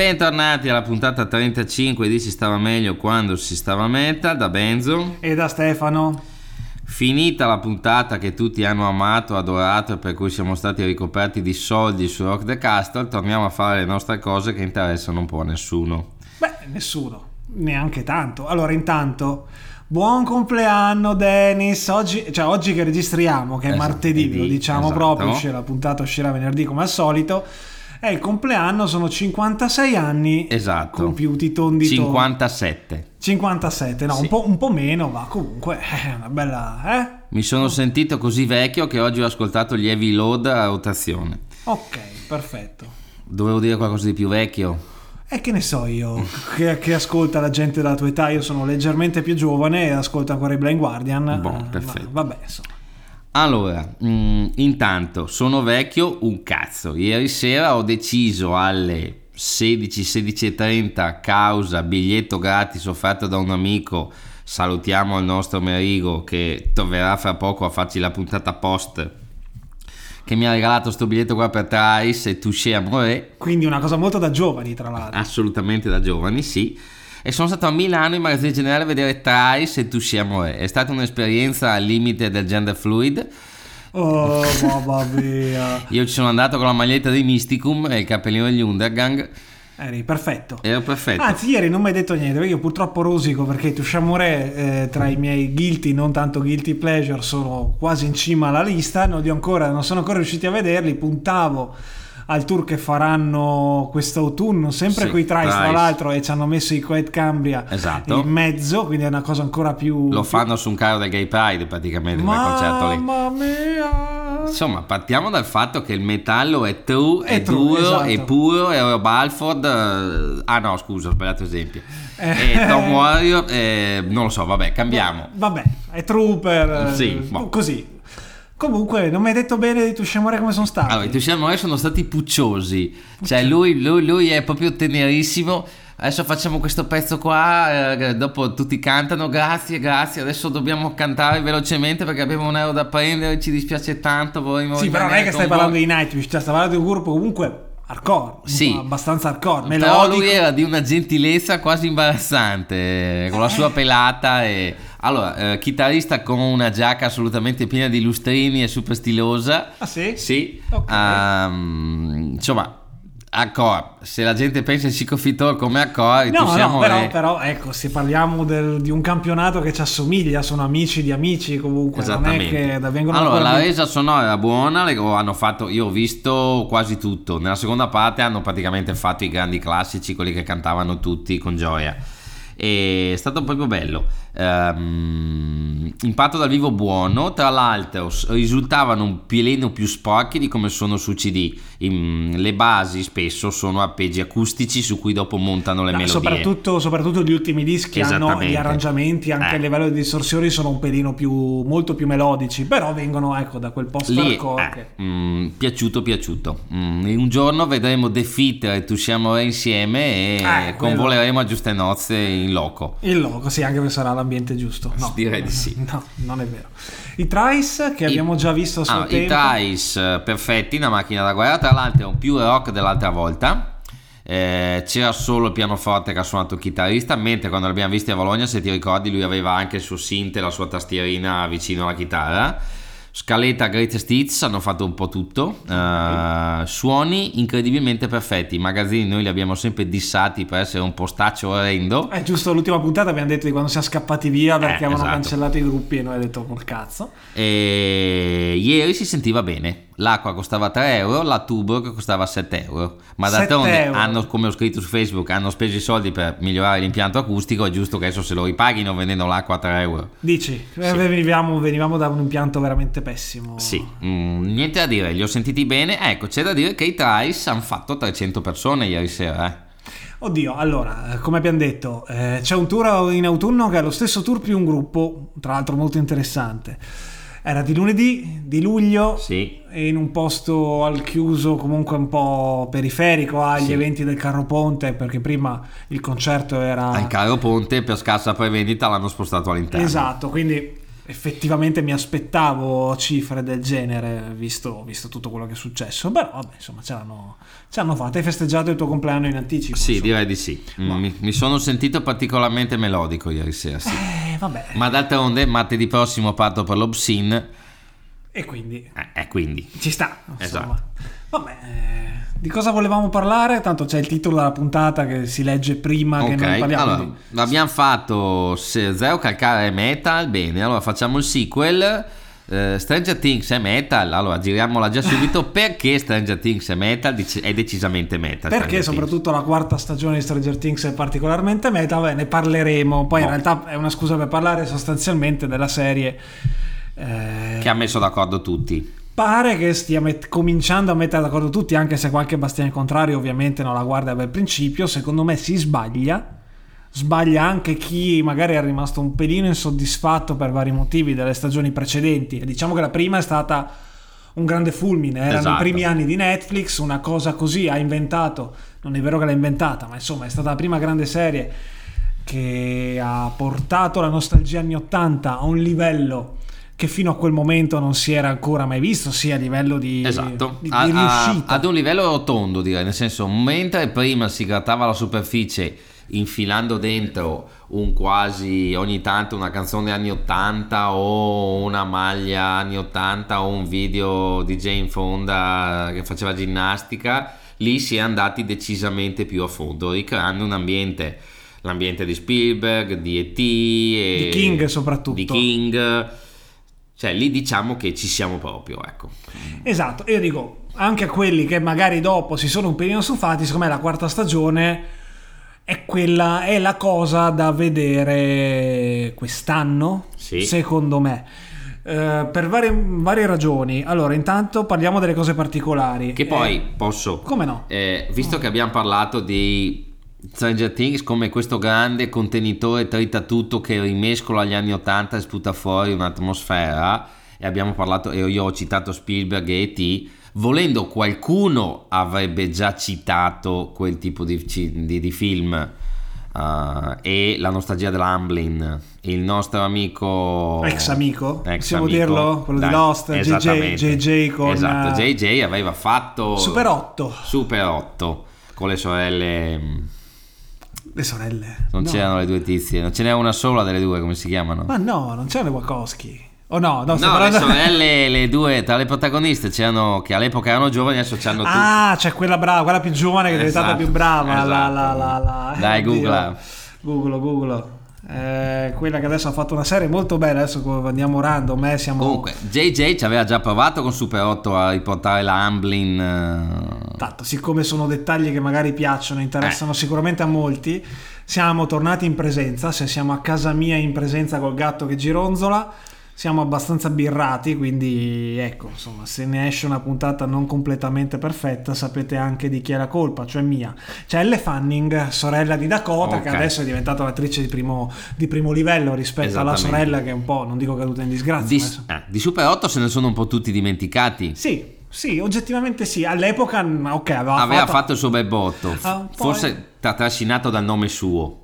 Bentornati alla puntata 35 di Si stava meglio quando si stava metal da Benzo. E da Stefano. Finita la puntata che tutti hanno amato, adorato e per cui siamo stati ricoperti di soldi su Rock the Castle, torniamo a fare le nostre cose che interessano un po' a nessuno. Beh, nessuno, neanche tanto. Allora, intanto, buon compleanno Dennis. Oggi, cioè, oggi che registriamo, che è Esatto, martedì, lo di- diciamo esatto. proprio, uscirà- la puntata uscirà venerdì come al solito. È il compleanno, sono 56 anni Esatto. compiuti tondi tondi. 57. 57, no, Sì. un, po', un po' meno, ma comunque è una bella... Eh? Mi sono sentito così vecchio che oggi ho ascoltato gli heavy load a rotazione. Ok, perfetto. Dovevo dire qualcosa di più vecchio? E che ne so io, che, che ascolta la gente della tua età, io sono leggermente più giovane e ascolto ancora i Blind Guardian. Boh, eh, perfetto. ma Vabbè, insomma. Allora, mm, intanto sono vecchio un cazzo. Ieri sera ho deciso alle 16-16.30 causa biglietto gratis offerto da un amico. Salutiamo il nostro Merigo che tornerà fra poco a farci la puntata post. Che mi ha regalato sto biglietto qua per Trice e Touché Amore. Quindi una cosa molto da giovani, tra l'altro. Assolutamente da giovani, sì. E sono stato a Milano in magazzino generale a vedere Trice e Touché Amore. È stata un'esperienza al limite del gender fluid. Oh, mamma mia. Io ci sono andato con la maglietta dei Mysticum e il cappellino degli Undergang. Eri perfetto. Ero perfetto. Anzi, ieri non mi hai detto niente, perché io purtroppo rosico perché Tushamore eh, tra i miei guilty, non tanto guilty pleasure, sono quasi in cima alla lista, non, ancora, non sono ancora riusciti a vederli, puntavo al tour che faranno quest'autunno, sempre Sì, coi Trice tra l'altro, e ci hanno messo i Coed Cambria Esatto. in mezzo, quindi è una cosa ancora più... Lo fanno su un carro del Gay Pride praticamente quel concerto lì. Mamma mia! Insomma, partiamo dal fatto che il metallo è true, è, È true, duro, esatto. è puro, è Rob Halford. eh, ah no, scusa, ho sbagliato esempio. Eh. E Tom Warrior, eh, non lo so, vabbè, cambiamo. Vabbè, è Trooper. Sì, eh, boh. Così. Comunque, non mi hai detto bene di Tushamore come sono stati. Allora, i Touché Amore sono stati pucciosi. Cioè, lui, lui- lui è proprio tenerissimo. Adesso facciamo questo pezzo qua, eh, dopo tutti cantano, grazie, grazie, adesso dobbiamo cantare velocemente perché abbiamo un euro da prendere, ci dispiace tanto, sì, però non è che stai parlando voi. di Nightwish, cioè stai parlando di un gruppo comunque hardcore. Sì. abbastanza hardcore. Però Melodico. lui era di una gentilezza quasi imbarazzante, con la Eh. sua pelata e... Allora, eh, chitarrista con una giacca assolutamente piena di lustrini e super stilosa. Ah, sì? Sì. Ok. Ehm, insomma, hardcore. Se la gente pensa ai Psychofitor come hardcore, No, tu siamo no, però, re- però, ecco, se parliamo del- di un campionato che ci assomiglia, sono amici di amici comunque, non è che da- vengono allora, la di- resa sonora era buona, le- hanno fatto, io ho visto quasi tutto. Nella seconda parte hanno praticamente fatto i grandi classici, quelli che cantavano tutti con gioia. È stato proprio bello. Ehm, impatto dal vivo buono. Tra l'altro, risultavano un pelino più sporchi di come sono su CD. In- le basi spesso sono arpeggi acustici su cui dopo montano le No, melodie. soprattutto, soprattutto gli ultimi dischi hanno gli arrangiamenti anche Eh. a livello di distorsioni sono un pelino più molto più melodici però vengono ecco da quel post Lì, hardcore eh, mm, piaciuto, piaciuto. Mm, un giorno vedremo The Fit e tu siamo re insieme e Eh, quello- convoleremo a giuste nozze in loco. Il logo, sì, anche perché sarà l'ambiente giusto. No, Direi di sì. No, non è vero. I Trice che abbiamo già visto a suo Allora, I tempo. Trice, eh, perfetti, una macchina da guerra. Tra l'altro è un più rock dell'altra volta. Eh, c'era solo il pianoforte che ha suonato il chitarrista, mentre quando l'abbiamo visto a Bologna, se ti ricordi, lui aveva anche il suo synth e la sua tastierina vicino alla chitarra. Scaletta Greatest Hits hanno fatto un po' tutto. Eh, suoni incredibilmente perfetti. I magazzini noi li abbiamo sempre dissati per essere un postaccio orrendo. È giusto, l'ultima puntata abbiamo detto di quando siamo scappati via perché Eh, avevano esatto. cancellato i gruppi e noi abbiamo detto col cazzo. E ieri si sentiva bene. L'acqua costava 3 euro, la Tuborg costava 7 euro. Ma 7 d'altronde hanno, come ho scritto su Facebook, hanno speso i soldi per migliorare l'impianto acustico. È giusto che adesso se lo ripaghino vendendo l'acqua a 3 euro. Dici, eh, venivamo, venivamo da un impianto veramente pessimo. Sì, mm, niente da dire, li ho sentiti bene. Ecco, c'è da dire che i Trice hanno fatto 300 persone ieri sera. Eh. Oddio, allora, eh, come abbiamo detto, eh, c'è un tour in autunno che è lo stesso tour più un gruppo, tra l'altro molto interessante. Era di lunedì, di luglio, Sì, e in un posto al chiuso comunque un po' periferico agli Sì. eventi del Carro Ponte, perché prima il concerto era... al Caro Ponte per scarsa prevendita l'hanno spostato all'interno. Esatto, quindi effettivamente mi aspettavo cifre del genere, visto, visto tutto quello che è successo. Però, vabbè, insomma, ce l'hanno, ce l'hanno fatta. Hai festeggiato il tuo compleanno in anticipo? Sì, insomma. direi di sì. Ma- Mi, mi sono sentito particolarmente melodico ieri sera, sì. Eh, vabbè. Ma d'altronde martedì prossimo parto per l'Obscene, E quindi eh, e quindi... ci sta. Insomma. Esatto. Vabbè, eh, di cosa volevamo parlare? Tanto c'è il titolo della puntata che si legge prima che Ok, noi parliamo. allora, quindi- abbiamo fatto se Zero Calcare è metal, bene, allora facciamo il sequel. Eh, Stranger Things è metal, allora giriamola già subito perché Stranger Things è metal, è decisamente metal. Perché Stranger Things. soprattutto la quarta stagione di Stranger Things è particolarmente meta, beh, ne parleremo. Poi in No. realtà è una scusa per parlare sostanzialmente della serie. eh, Che ha messo d'accordo tutti. Pare che stia met- cominciando a mettere d'accordo tutti, anche se qualche bastione contrario ovviamente non la guarda dal principio. Secondo me si sbaglia. Sbaglia anche chi magari è rimasto un pelino insoddisfatto per vari motivi delle stagioni precedenti. E diciamo che la prima è stata un grande fulmine, erano Esatto. i primi anni di Netflix, una cosa così ha inventato, non è vero che l'ha inventata, ma insomma è stata la prima grande serie che ha portato la nostalgia anni 80 a un livello che fino a quel momento non si era ancora mai visto, sia a livello di, Esatto, di, di A- a- riuscita. ad un livello rotondo direi, nel senso mentre prima si grattava la superficie infilando dentro un quasi ogni tanto una canzone anni 80 o una maglia anni 80 o un video di Jane Fonda che faceva ginnastica, lì si è andati decisamente più a fondo, ricreando un ambiente, l'ambiente di Spielberg, di E.T. Di King soprattutto. Di King. Cioè, lì diciamo che ci siamo proprio, ecco. Esatto, io dico, anche a quelli che magari dopo si sono un pelino stufati, secondo me la quarta stagione è quella, è la cosa da vedere quest'anno, Sì. secondo me. Eh, per varie, varie ragioni. Allora, intanto parliamo delle cose particolari. Che poi Eh, posso, come no? eh, visto che abbiamo parlato di Stranger Things come questo grande contenitore tritatutto che rimescola agli anni 80 e sputa fuori un'atmosfera, e abbiamo parlato, e io ho citato Spielberg e E.T., volendo qualcuno avrebbe già citato quel tipo di, di- di film. eh, e la nostalgia dell'Amblin, il nostro amico Ex amico? ex Possiamo amico, dirlo? Quello di dai, Lost, JJ. JJ con, esatto, eh, JJ aveva fatto Super 8, Super 8 con le sorelle. Le sorelle. Non No. c'erano le due tizie, non ce n'è una sola delle due, come si chiamano? Ma no, non c'erano le Wachowski. O no, no, no, le parlando- sorelle, le due tra le protagoniste c'erano che all'epoca erano giovani, adesso c'hanno tutti. Ah, c'è quella brava, quella più giovane che è diventata Esatto, più brava. Esatto. la, la, la- Dai, googla. Google, Google. Eh, quella che adesso ha fatto una serie molto bella. Adesso andiamo random, eh, siamo. Comunque, JJ ci aveva già provato con Super 8 a riportare la Amblin. eh, Tanto, siccome sono dettagli che magari piacciono, Eh. interessano sicuramente a molti, siamo tornati in presenza. Se siamo a casa mia in presenza col gatto che gironzola, siamo abbastanza birrati. Quindi, ecco, insomma, se ne esce una puntata non completamente perfetta, sapete anche di chi è la colpa, cioè mia. C'è Elle Fanning, sorella di Dakota, che Ok. adesso è diventata un'attrice di primo, di primo livello rispetto alla sorella, che è un po', non dico caduta in disgrazia. di, eh, di Super 8 se ne sono un po' tutti dimenticati. Sì, sì, oggettivamente sì. All'epoca, ok, aveva, Aveva fatto fatto il suo bel botto, Ah, forse tra- trascinato dal nome suo.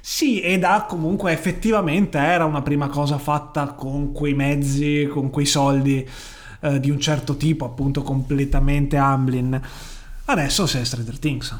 Sì, ed ha comunque effettivamente era una prima cosa fatta con quei mezzi, con quei soldi eh, di un certo tipo, appunto completamente Amblin. Adesso sei Stranger Things.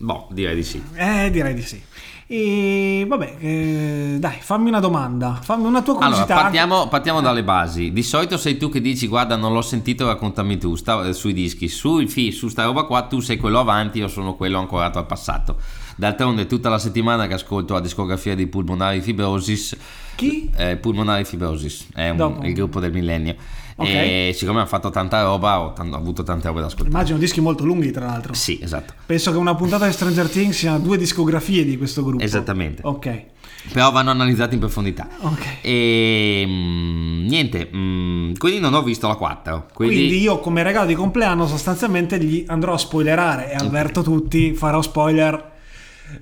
Boh, direi di sì. Eh, direi di sì. E vabbè, eh, dai, fammi una domanda, fammi una tua Allora, curiosità. partiamo, partiamo dalle basi. Di solito sei tu che dici, guarda, non l'ho sentito, raccontami tu sta- eh, sui dischi. Su, su sta roba qua tu sei quello avanti, io sono quello ancorato al passato. D'altronde, tutta la settimana che ascolto la discografia di Pulmonari Fibrosis, Chi? eh, Pulmonari Fibrosis è un- il gruppo del millennio. Ok. E siccome hanno fatto tanta roba, ho, tan- ho avuto tante robe da ascoltare. Immagino dischi molto lunghi, tra l'altro. Sì, esatto. Penso che una puntata di Stranger Things siano due discografie di questo gruppo. Esattamente. Ok. Però vanno analizzati in profondità. Ok. E mm, niente, mm, quindi non ho visto la 4. Quindi... Quindi, io come regalo di compleanno sostanzialmente gli andrò a spoilerare e avverto tutti, farò spoiler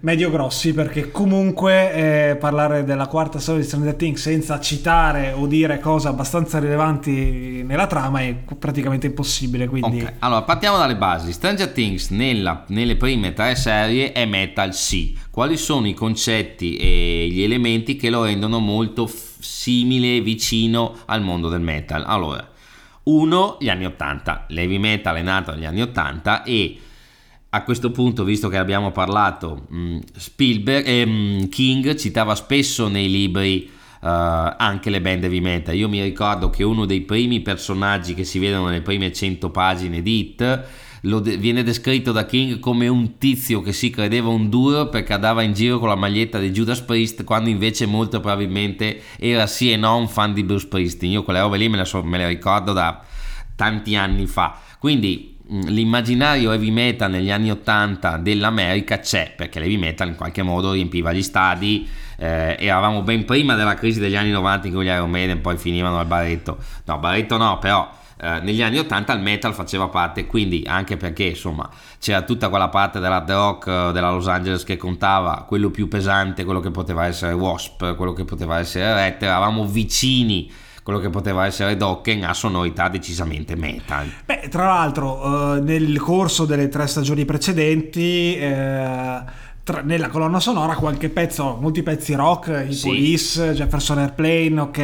medio grossi perché comunque eh, parlare della quarta storia di Stranger Things senza citare o dire cose abbastanza rilevanti nella trama è praticamente impossibile. Quindi Ok, allora partiamo dalle basi. Stranger Things nella- nelle prime tre serie è metal sì. Quali sono i concetti e gli elementi che lo rendono molto simile, vicino al mondo del metal. Allora, uno, gli anni 80. L'heavy metal è nato negli anni 80 e a questo punto, visto che abbiamo parlato, mh, Spielberg, eh, King citava spesso nei libri uh, anche le band heavy metal. Io mi ricordo che uno dei primi personaggi che si vedono nelle prime 100 pagine di Hit de- viene descritto da King come un tizio che si credeva un duro perché andava in giro con la maglietta di Judas Priest quando invece molto probabilmente era sì e no un fan di Bruce Priesting. Io quelle robe lì me le, so- me le ricordo da tanti anni fa. Quindi l'immaginario heavy metal negli anni 80 dell'America c'è perché l'heavy metal in qualche modo riempiva gli stadi eh, eravamo ben prima della crisi degli anni 90 in cui gli Iron Maiden poi finivano al baretto. No baretto no però eh, negli anni 80 il metal faceva parte quindi anche perché insomma c'era tutta quella parte dell'hard rock eh, della Los Angeles che contava quello più pesante quello che poteva essere Wasp quello che poteva essere Red eravamo vicini quello che poteva essere Dokken ha sonorità decisamente metal. Beh, tra l'altro, eh, nel corso delle tre stagioni precedenti. Eh, tra, nella colonna sonora qualche pezzo, molti pezzi rock, i sì. Police, Jefferson Airplane, ok.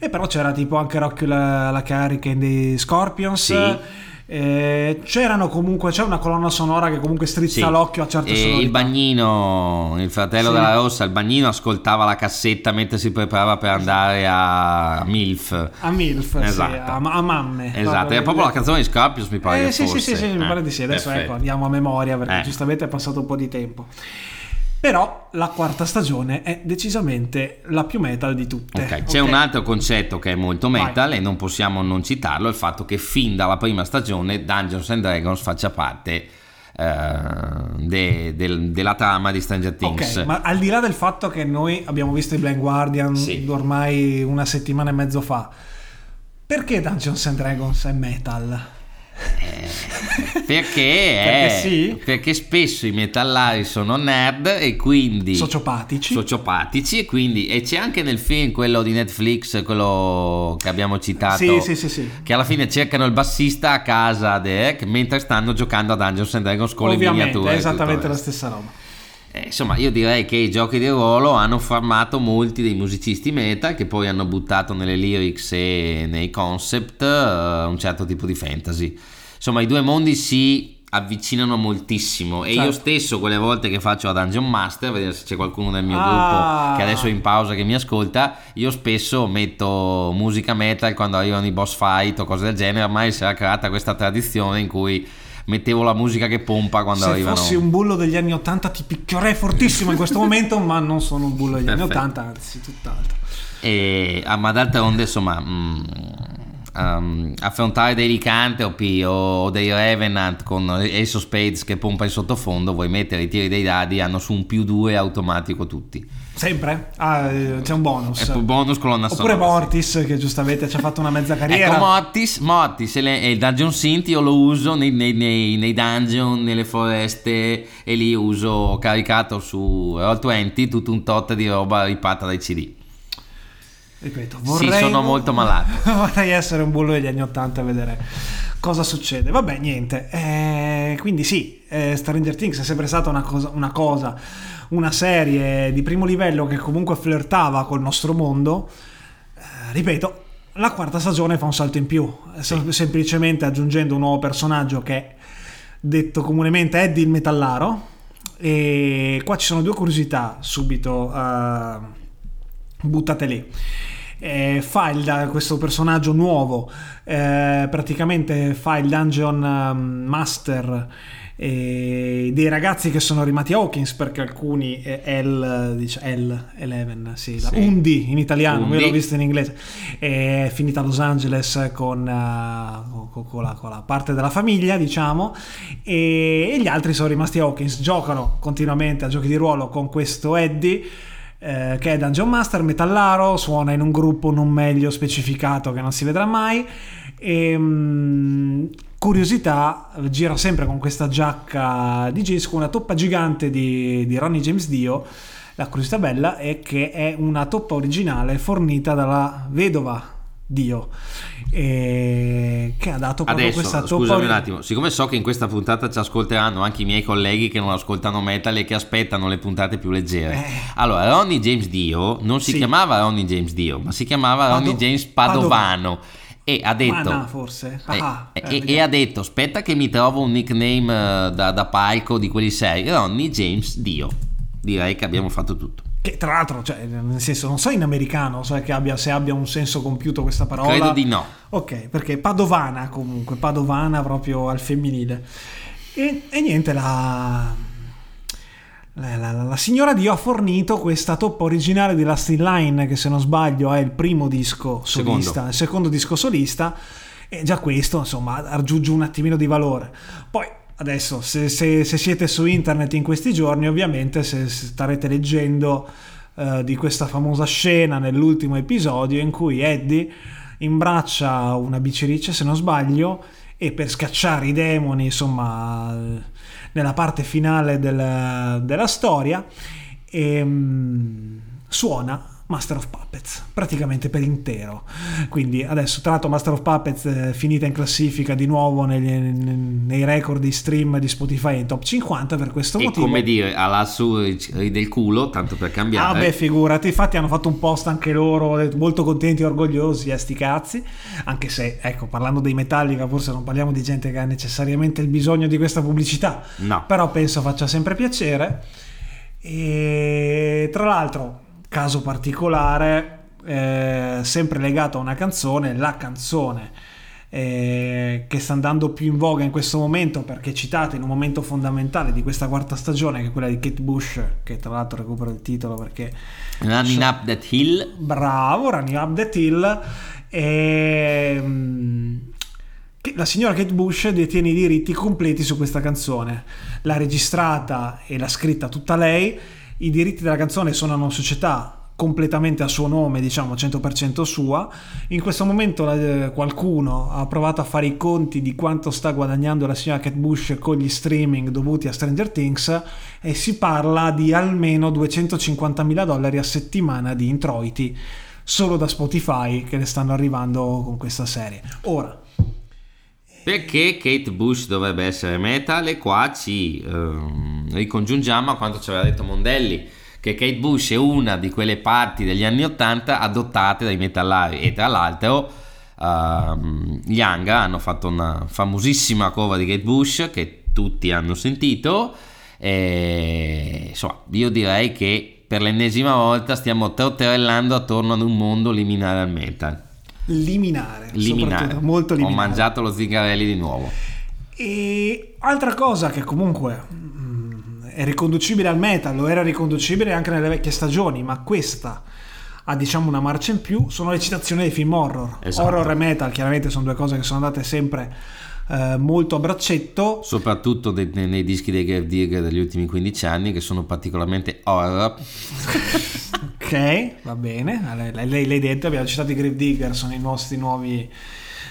E però c'era tipo anche Rock la, la carica dei Scorpions. Sì eh, c'erano comunque c'è una colonna sonora che comunque strizza sì. l'occhio a certe sonorità. Il bagnino, il fratello sì. della Rossa, il bagnino ascoltava la cassetta mentre si preparava per andare a Milf. A Milf, esatto. sì, a, a mamme. Esatto, è proprio la canzone di Scorpius mi pare. Eh, sì, sì, sì, sì, mi pare di sì. Adesso ecco, andiamo a memoria perché eh. giustamente è passato un po' di tempo. Però la quarta stagione è decisamente la più metal di tutte. Okay. C'è okay. un altro concetto che è molto metal Vai. e non possiamo non citarlo, il fatto che fin dalla prima stagione Dungeons and Dragons faccia parte uh, de, de, della trama di Stranger Things. Ok, ma al di là del fatto che noi abbiamo visto i Blind Guardian sì. ormai una settimana e mezzo fa, perché Dungeons and Dragons è metal? Eh, perché, perché, sì? perché, spesso i metallari sono nerd e quindi sociopatici. sociopatici e, quindi, e c'è anche nel film quello di Netflix, quello che abbiamo citato, sì, sì, sì, che alla fine cercano il bassista a casa Derek mentre stanno giocando a Dungeons and Dragons con Ovviamente, le miniature. È esattamente la stessa roba. Eh, insomma, io direi che i giochi di ruolo hanno formato molti dei musicisti metal che poi hanno buttato nelle lyrics e nei concept uh, un certo tipo di fantasy. Insomma, i due mondi si avvicinano moltissimo e certo. io stesso quelle volte che faccio a Dungeon Master vedere se c'è qualcuno del mio ah. gruppo che adesso è in pausa che mi ascolta io spesso metto musica metal quando arrivano i boss fight o cose del genere ormai si era creata questa tradizione in cui mettevo la musica che pompa quando Se arrivano. Se fossi un bullo degli anni 80 ti picchierei fortissimo in questo momento, ma non sono un bullo degli Perfetto. anni 80, anzi tutt'altro. E, ah, ma d'altronde insomma... Mh, mm, um, affrontare dei licantropi o dei Revenant con Ace of Spades che pompa in sottofondo, vuoi mettere i tiri dei dadi, hanno su un più 2 automatico tutti. Sempre? Ah, eh, c'è un bonus. È bonus colonna sonora. Oppure Mortis, che giustamente ci ha fatto una mezza carriera. ecco, Mortis, Mortis e il Dungeon Synth io lo uso nei, nei, nei, nei, dungeon, nelle foreste e lì uso caricato su Roll20 tutto un tot di roba ripatta dai CD. Ripeto, vorrei, sì, sono molto malato. vorrei essere un bullo degli anni 80 e vedere cosa succede. Vabbè, niente. Eh, quindi sì, eh, Stranger Things è sempre stata una cosa, una cosa, una serie di primo livello che comunque flirtava col nostro mondo. Eh, ripeto, la quarta stagione fa un salto in più, sì. semplicemente aggiungendo un nuovo personaggio che detto comunemente Eddie il metallaro. E qua ci sono due curiosità subito. Uh, buttate lì. Eh, fa il, questo personaggio nuovo, eh, praticamente fa il dungeon um, master eh, dei ragazzi che sono rimasti a Hawkins perché alcuni è L, dice L, Eleven, sì, sì. Undi in italiano, Undi. io l'ho visto in inglese, è finita a Los Angeles con, uh, con, con, la, con la, parte della famiglia, diciamo, e, e gli altri sono rimasti a Hawkins, giocano continuamente a giochi di ruolo con questo Eddie eh, che è Dungeon Master, metallaro, suona in un gruppo non meglio specificato che non si vedrà mai. E, ehm, curiosità, gira sempre con questa giacca di Gisco, una toppa gigante di, di Ronnie James Dio. La curiosità bella è che è una toppa originale fornita dalla vedova Dio. E che ha dato proprio Adesso, questa scusami toppa- un attimo, siccome so che in questa puntata ci ascolteranno anche i miei colleghi che non ascoltano metal e che aspettano le puntate più leggere. Eh. Allora, Ronnie James Dio non si Sì. chiamava Ronnie James Dio, ma si chiamava Pado- Ronnie James Padovano. E ha detto... Mana, forse Eh, Ah, e, eh, e ha detto aspetta che mi trovo un nickname eh, da, da palco di quelli sei Ronnie James Dio direi che abbiamo fatto tutto che tra l'altro cioè, nel senso non so in americano so che abbia, se abbia un senso compiuto questa parola credo di no Ok, perché Padovana comunque, Padovana proprio al femminile. E, e niente, la, la, la- la signora Dio ha fornito questa toppa originale di Last in Line, che se non sbaglio è il primo disco solista, Secondo. il secondo disco solista, e già questo insomma aggiunge un attimino di valore. Poi adesso, se, se- se siete su internet in questi giorni, ovviamente se starete leggendo eh, di questa famosa scena nell'ultimo episodio in cui Eddie imbraccia una bicerice, se non sbaglio, e per scacciare i demoni, insomma, nella parte finale del- della storia, ehm, suona Master of Puppets, praticamente per intero. Quindi adesso, tra l'altro, Master of Puppets è finita in classifica di nuovo negli- nei record di stream di Spotify in top 50 per questo e motivo. come dire alla su ride il culo tanto per Ah, cambiare beh, figurati, infatti hanno fatto un post anche loro, eh, molto contenti e orgogliosi, a sti cazzi, anche se, ecco, parlando dei Metallica, forse non parliamo di gente che ha necessariamente il bisogno di questa pubblicità, no però penso faccia sempre piacere. E tra l'altro, caso particolare, eh, sempre legato a una canzone, la canzone eh, che sta andando più in voga in questo momento perché è citata in un momento fondamentale di questa quarta stagione, che è quella di Kate Bush, che tra l'altro recupero il titolo perché Running Up That Hill bravo, Running Up That Hill. E, mm, la signora Kate Bush detiene i diritti completi su questa canzone. L'ha registrata e l'ha scritta tutta lei. I diritti della canzone sono a una società completamente a suo nome, diciamo 100% sua. In questo momento eh, qualcuno ha provato a fare i conti di quanto sta guadagnando la signora Kate Bush con gli streaming dovuti a Stranger Things e si parla di almeno 250 mila dollari a settimana di introiti solo da Spotify che le stanno arrivando con questa serie. Ora, perché Kate Bush dovrebbe essere metal? E qua ci ehm, ricongiungiamo a quanto ci aveva detto Mondelli che Kate Bush è una di quelle parti degli anni 80 adottate dai metallari. E tra l'altro ehm, gli Angra hanno fatto una famosissima cover di Kate Bush che tutti hanno sentito. E insomma io direi che per l'ennesima volta stiamo trotterellando attorno ad un mondo liminare al metal liminare, liminare molto ho liminare. mangiato lo zingarelli di nuovo E altra cosa che comunque mm, è riconducibile al metal, lo era riconducibile anche nelle vecchie stagioni, ma questa ha diciamo una marcia in più, sono le citazioni dei film horror. Esatto. Horror e metal chiaramente sono due cose che sono andate sempre eh, molto a braccetto. soprattutto dei- nei, nei dischi dei Grave Digger degli ultimi 15 anni che sono particolarmente horror Ok, va bene, lei, lei, lei detto, abbiamo citato i Grave Digger, sono i nostri nuovi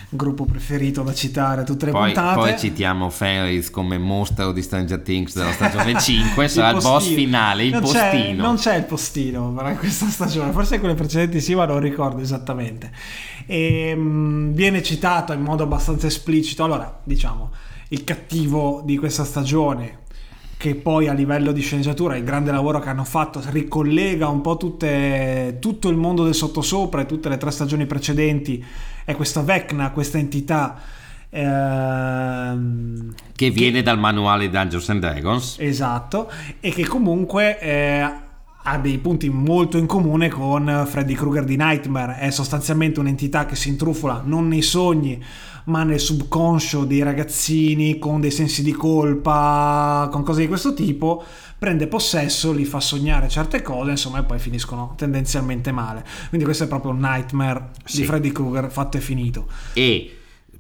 gruppo preferito da citare tutte le poi, puntate. poi citiamo Fenris come mostro di Stranger Things della stagione 5 sarà il, postino. boss finale il non C'è, postino non c'è il postino per questa stagione, forse quelle precedenti sì, ma non ricordo esattamente. E, mh, viene citato in modo abbastanza esplicito. Allora, diciamo, il cattivo di questa stagione, che poi a livello di sceneggiatura, il grande lavoro che hanno fatto, ricollega un po' tutte, tutto il mondo del sottosopra e tutte le tre stagioni precedenti, è questa Vecna, questa entità. ehm, che viene dal manuale Dungeons and Dragons Esatto, e che comunque eh, ha dei punti molto in comune con Freddy Krueger di Nightmare. È sostanzialmente un'entità che si intrufola non nei sogni, ma nel subconscio dei ragazzini con dei sensi di colpa, con cose di questo tipo. Prende possesso, li fa sognare certe cose, insomma, e poi finiscono tendenzialmente male. Quindi questo è proprio un nightmare Sì. di Freddy Krueger fatto e finito. e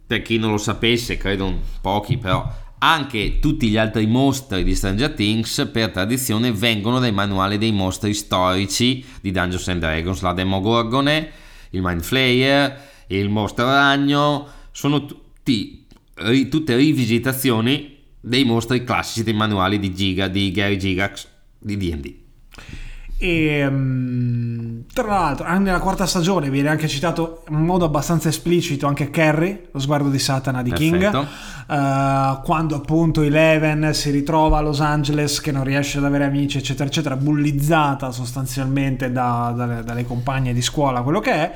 per chi non lo sapesse credo pochi però anche tutti gli altri mostri di Stranger Things per tradizione vengono dai manuali dei mostri storici di Dungeons and Dragons. La Demogorgone il Mind Flayer il mostro ragno sono tutti, ri- tutte rivisitazioni dei mostri classici dei manuali di Giga di Gary Gigax di D&D E um, tra l'altro, anche nella quarta stagione viene anche citato in modo abbastanza esplicito anche Carrie, lo sguardo di Satana di King. Uh, quando appunto Eleven si ritrova a Los Angeles che non riesce ad avere amici, eccetera, eccetera, bullizzata sostanzialmente da, dalle, dalle compagne di scuola, quello che è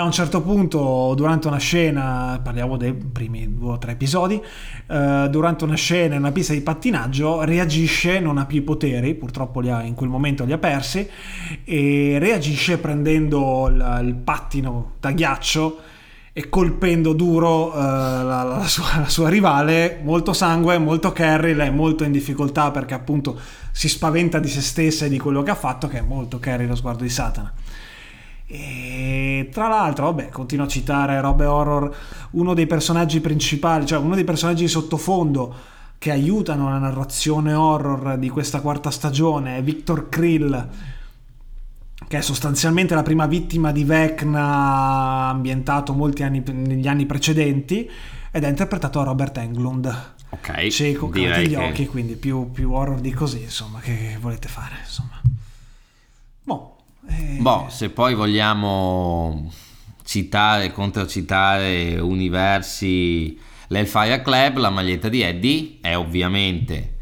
a un certo punto, durante una scena, parliamo dei primi due o tre episodi, eh, durante una scena in una pista di pattinaggio, reagisce, non ha più i poteri, purtroppo ha, in quel momento li ha persi, e reagisce prendendo il, il pattino da ghiaccio e colpendo duro uh, la, la, sua, la, sua, rivale, molto sangue, molto carry, lei è molto in difficoltà perché appunto si spaventa di se stessa e di quello che ha fatto, che è molto carry lo sguardo di Satana. E tra l'altro, vabbè, continuo a citare robe horror, uno dei personaggi principali, cioè uno dei personaggi di sottofondo che aiutano la narrazione horror di questa quarta stagione è Victor Krill, che è sostanzialmente la prima vittima di Vecna ambientato molti anni negli anni precedenti ed è interpretato da Robert Englund. Ok. Cieco, con gli occhi, quindi più, più horror di così, insomma, che volete fare, insomma. Boh, eh... Boh, se poi vogliamo citare, controcitare universi, l'Hellfire Club, la maglietta di Eddie è ovviamente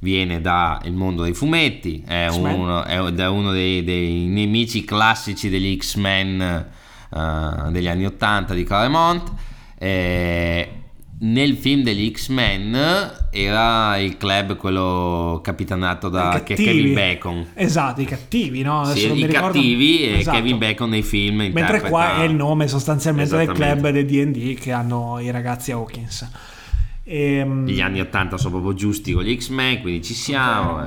viene dal mondo dei fumetti, è uno, è da uno dei, dei, nemici classici degli X-Men uh, degli anni 80 di Claremont. Eh, nel film degli X-Men era il club quello capitanato da Kevin Bacon. Esatto, i cattivi, no? Adesso sì, i cattivi e esatto. Kevin Bacon nei film. Mentre qua è il nome sostanzialmente del club del D&D che hanno i ragazzi Hawkins. E, ehm, Gli anni 80 sono proprio giusti con gli X-Men, quindi ci siamo.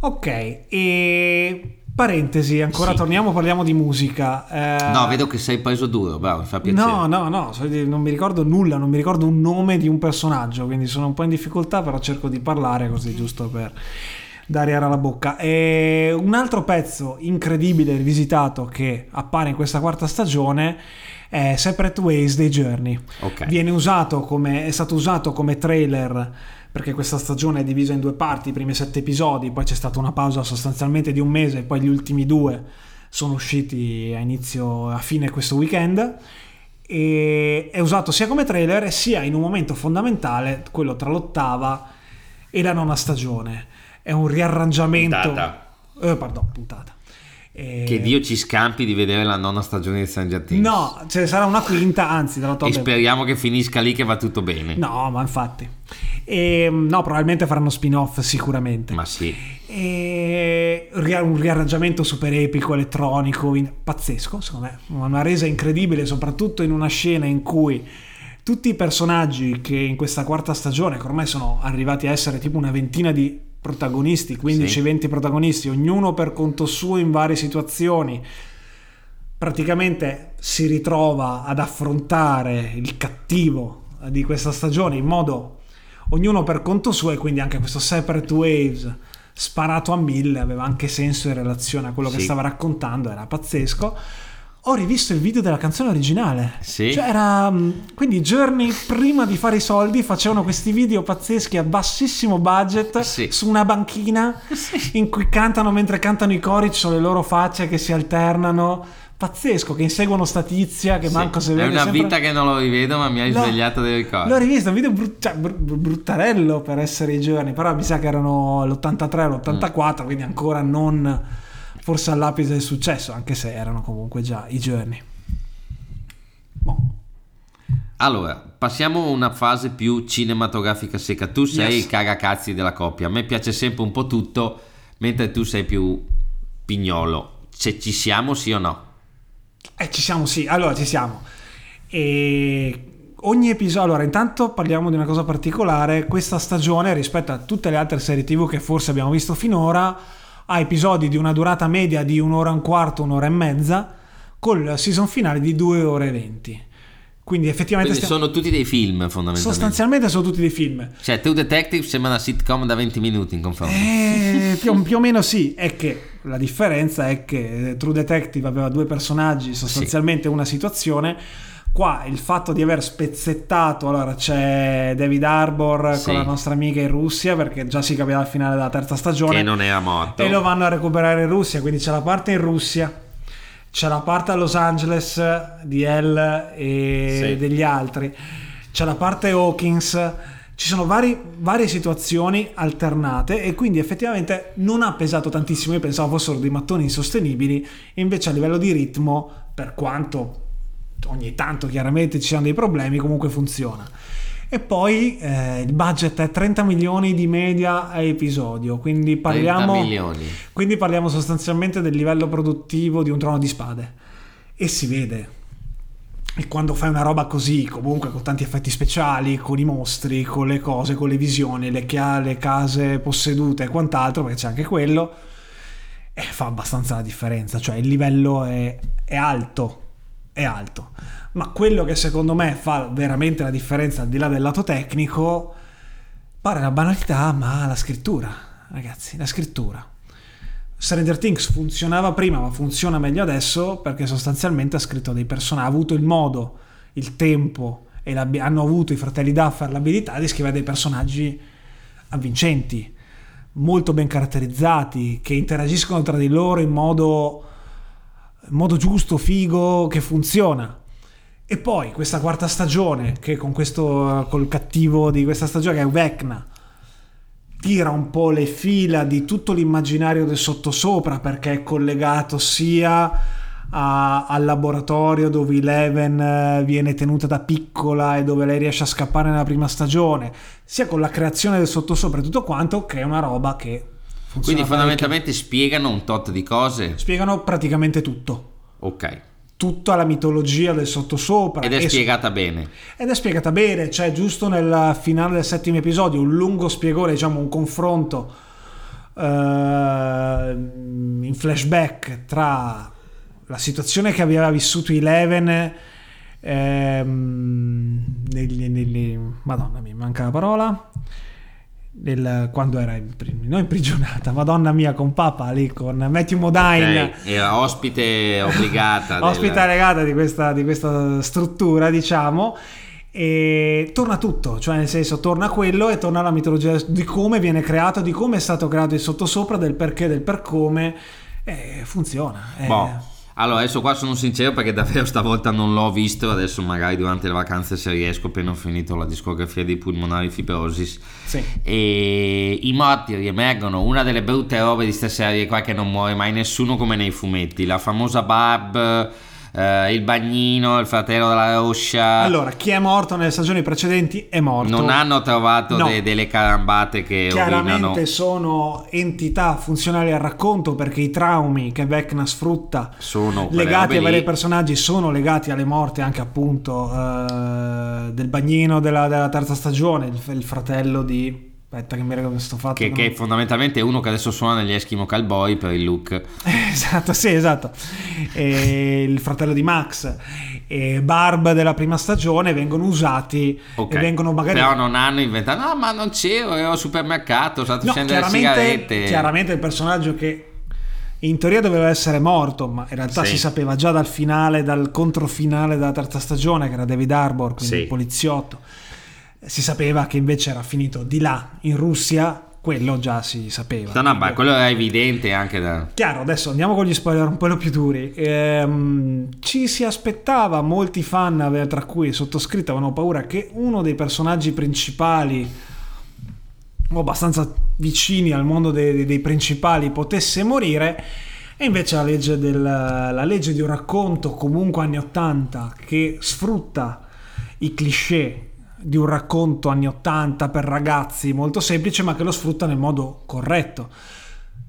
Ok, eh. okay. e Parentesi, ancora sì. torniamo, parliamo di musica. Eh... No, vedo che sei preso duro, bravo, mi fa piacere. No, no, no, non mi ricordo nulla, non mi ricordo un nome di un personaggio, quindi sono un po' in difficoltà, però cerco di parlare così, giusto per dare aria alla bocca. E un altro pezzo incredibile, rivisitato, che appare in questa quarta stagione è Separate Ways dei Journey. Okay. Viene usato come, è stato usato come trailer perché questa stagione è divisa in due parti, i primi sette episodi, poi c'è stata una pausa sostanzialmente di un mese e poi gli ultimi due sono usciti a inizio, a fine questo weekend e è usato sia come trailer sia in un momento fondamentale, quello tra l'ottava e la nona stagione. È un riarrangiamento... Puntata. Eh, pardon, puntata e... Che Dio ci scampi di vedere la nona stagione di Stranger Things. No, ce ne sarà una quinta, anzi, dalla E speriamo che finisca lì che va tutto bene. No, ma infatti. E, no, probabilmente faranno spin-off sicuramente. Ma sì. E, un riarrangiamento super epico, elettronico, in, pazzesco, secondo me. Una resa incredibile, soprattutto in una scena in cui tutti i personaggi che in questa quarta stagione, che ormai sono arrivati a essere tipo una ventina di protagonisti, 15-20 sì. protagonisti, ognuno per conto suo in varie situazioni, praticamente si ritrova ad affrontare il cattivo di questa stagione in modo ognuno per conto suo e quindi anche questo Separate Waves sparato a mille aveva anche senso in relazione a quello sì. che stava raccontando, era pazzesco ho rivisto il video della canzone originale. Sì. Cioè era. Mm, quindi Journey, prima di fare i soldi, facevano questi video pazzeschi a bassissimo budget sì. su una banchina sì. in cui cantano mentre cantano i cori, ci sono le loro facce che si alternano. Pazzesco, che inseguono sta tizia che sì. manco se vede. È una sempre... vita che non lo rivedo, ma mi hai svegliato dei ricordi. L'ho rivisto, un video brut- cioè, br- bruttarello per essere i giorni, però mi sa che erano l'83 l'84, mm. quindi ancora non forse all'apice del successo, anche se erano comunque già i giorni. Boh. Allora, passiamo a una fase più cinematografica secca. Tu sei yes. il cagacazzi della coppia. A me piace sempre un po' tutto, mentre tu sei più pignolo. Se ci siamo, sì o no? Eh, ci siamo, sì. Allora, ci siamo. E ogni episodio, allora intanto parliamo di una cosa particolare, questa stagione rispetto a tutte le altre serie tv che forse abbiamo visto finora ha episodi di una durata media di un'ora e un quarto, un'ora e mezza, col season finale di due ore e venti. Quindi effettivamente Quindi stiamo... sono tutti dei film fondamentalmente. Sostanzialmente sono tutti dei film. Cioè True Detective sembra una sitcom da 20 minuti in confronto. Eh, più, più, o meno sì, è che la differenza è che True Detective aveva due personaggi, sostanzialmente sì. una situazione Qua il fatto di aver spezzettato, allora c'è David Arbor Sì. con la nostra amica in Russia, perché già si capiva al finale della terza stagione. Che non era morto. E lo vanno a recuperare in Russia, quindi c'è la parte in Russia, c'è la parte a Los Angeles di Elle e Sì. degli altri, c'è la parte Hawkins, ci sono vari- varie situazioni alternate e quindi effettivamente non ha pesato tantissimo, io pensavo fossero dei mattoni insostenibili, e invece a livello di ritmo, per quanto ogni tanto chiaramente ci siano dei problemi, comunque funziona. E poi eh, il budget è 30 milioni di media a episodio, quindi 30 parliamo, milioni. quindi parliamo sostanzialmente del livello produttivo di un trono di spade. E si vede. E quando fai una roba così, comunque con tanti effetti speciali, con i mostri, con le cose, con le visioni, le, chia- le case possedute e quant'altro, perché c'è anche quello, eh, fa abbastanza la differenza. Cioè il livello è, è alto, è alto. Ma quello che secondo me fa veramente la differenza al di là del lato tecnico, pare una banalità, ma la scrittura, ragazzi, la scrittura. Stranger Things funzionava prima, ma funziona meglio adesso perché sostanzialmente ha scritto dei personaggi, ha avuto il modo, il tempo e hanno avuto i fratelli Duffer l'abilità di scrivere dei personaggi avvincenti, molto ben caratterizzati, che interagiscono tra di loro in modo, in modo giusto, figo, che funziona. E poi questa quarta stagione, che con questo col cattivo di questa stagione, che è Vecna, tira un po' le fila di tutto l'immaginario del sottosopra perché è collegato sia a- al laboratorio dove Eleven eh, viene tenuta da piccola e dove lei riesce a scappare nella prima stagione, sia con la creazione del sottosopra e tutto quanto, che è una roba che funziona. Quindi parecchio. fondamentalmente spiegano un tot di cose. spiegano praticamente tutto. Ok. Tutta la mitologia del sottosopra Ed è e- spiegata bene. ed è spiegata bene, c'è giusto nel finale del settimo episodio un lungo spiegone, diciamo un confronto eh, in flashback tra la situazione che aveva vissuto Eleven ehm, negli, negli- madonna mi manca la parola nel- quando era non imprigionata madonna mia con Papa lì con Matthew Modine Ok, Era ospite obbligata. del- ospita legata di questa, di questa struttura, diciamo. E torna tutto, cioè nel senso torna quello e torna la mitologia di come viene creato, di come è stato creato il sottosopra, del perché, del per come. E funziona. Eh, Boh. Allora, adesso qua sono sincero perché davvero stavolta non l'ho visto. Adesso magari durante le vacanze se riesco, appena ho finito la discografia dei pulmonari fibrosis. sì. E i morti riemergono. Una delle brutte robe di questa serie qua è che non muore mai nessuno come nei fumetti. La famosa Barb, eh, il bagnino, il fratello della Roscia. Allora, chi è morto nelle stagioni precedenti è morto. non hanno trovato No. de- delle carambate che rovinano. Chiaramente sono entità funzionali al racconto perché i traumi che Vecna sfrutta Sono legati ai vari personaggi sono legati alle morti anche appunto eh, del bagnino della, della terza stagione il, il fratello di aspetta che mi ricordo sto fatto Che, no? che fondamentalmente è uno che adesso suona negli Eskimo Cowboy per il look. esatto sì esatto e il fratello di Max e Barb della prima stagione vengono usati Ok. e vengono magari Però non hanno inventato. No, ma non c'ero, ero al supermercato, sono stato No, scendere le chiaramente, sigarette. chiaramente il personaggio che in teoria doveva essere morto, ma in realtà Sì. si sapeva già dal finale, dal controfinale della terza stagione, che era David Arbor, quindi Sì. il poliziotto. Si sapeva che invece era finito di là, in Russia, quello già si sapeva. No, no, ma quello era evidente anche da. Chiaro, adesso andiamo con gli spoiler un po' più duri. Ehm, ci si aspettava, molti fan, ave- tra cui sottoscritto, avevano paura che uno dei personaggi principali, o abbastanza vicini al mondo dei, dei principali, potesse morire. E invece la legge, del, la legge di un racconto, comunque anni 80, che sfrutta i cliché di un racconto anni 80 per ragazzi molto semplice, ma che lo sfrutta nel modo corretto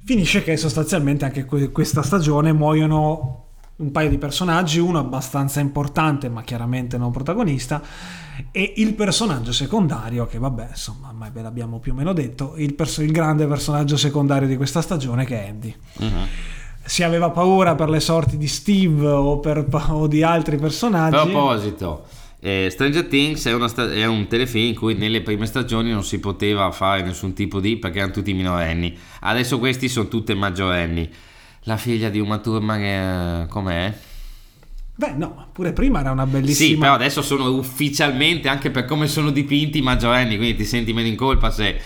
finisce che sostanzialmente anche que- questa stagione muoiono un paio di personaggi, uno abbastanza importante ma chiaramente non protagonista e il personaggio secondario che vabbè insomma ormai ve l'abbiamo più o meno detto, il, perso- il grande personaggio secondario di questa stagione che è Andy. Mhm. Si aveva paura per le sorti di Steve o, per, o di altri A personaggi. proposito, eh, Stranger Things è, sta- è un telefilm in cui nelle prime stagioni non si poteva fare nessun tipo di perché erano tutti minorenni. Adesso questi sono tutte maggiorenni. La figlia di Uma Thurman è com'è? Beh, no, pure prima era una bellissima. Sì, però adesso sono ufficialmente, anche per come sono dipinti, maggiorenni, quindi ti senti meno in colpa se...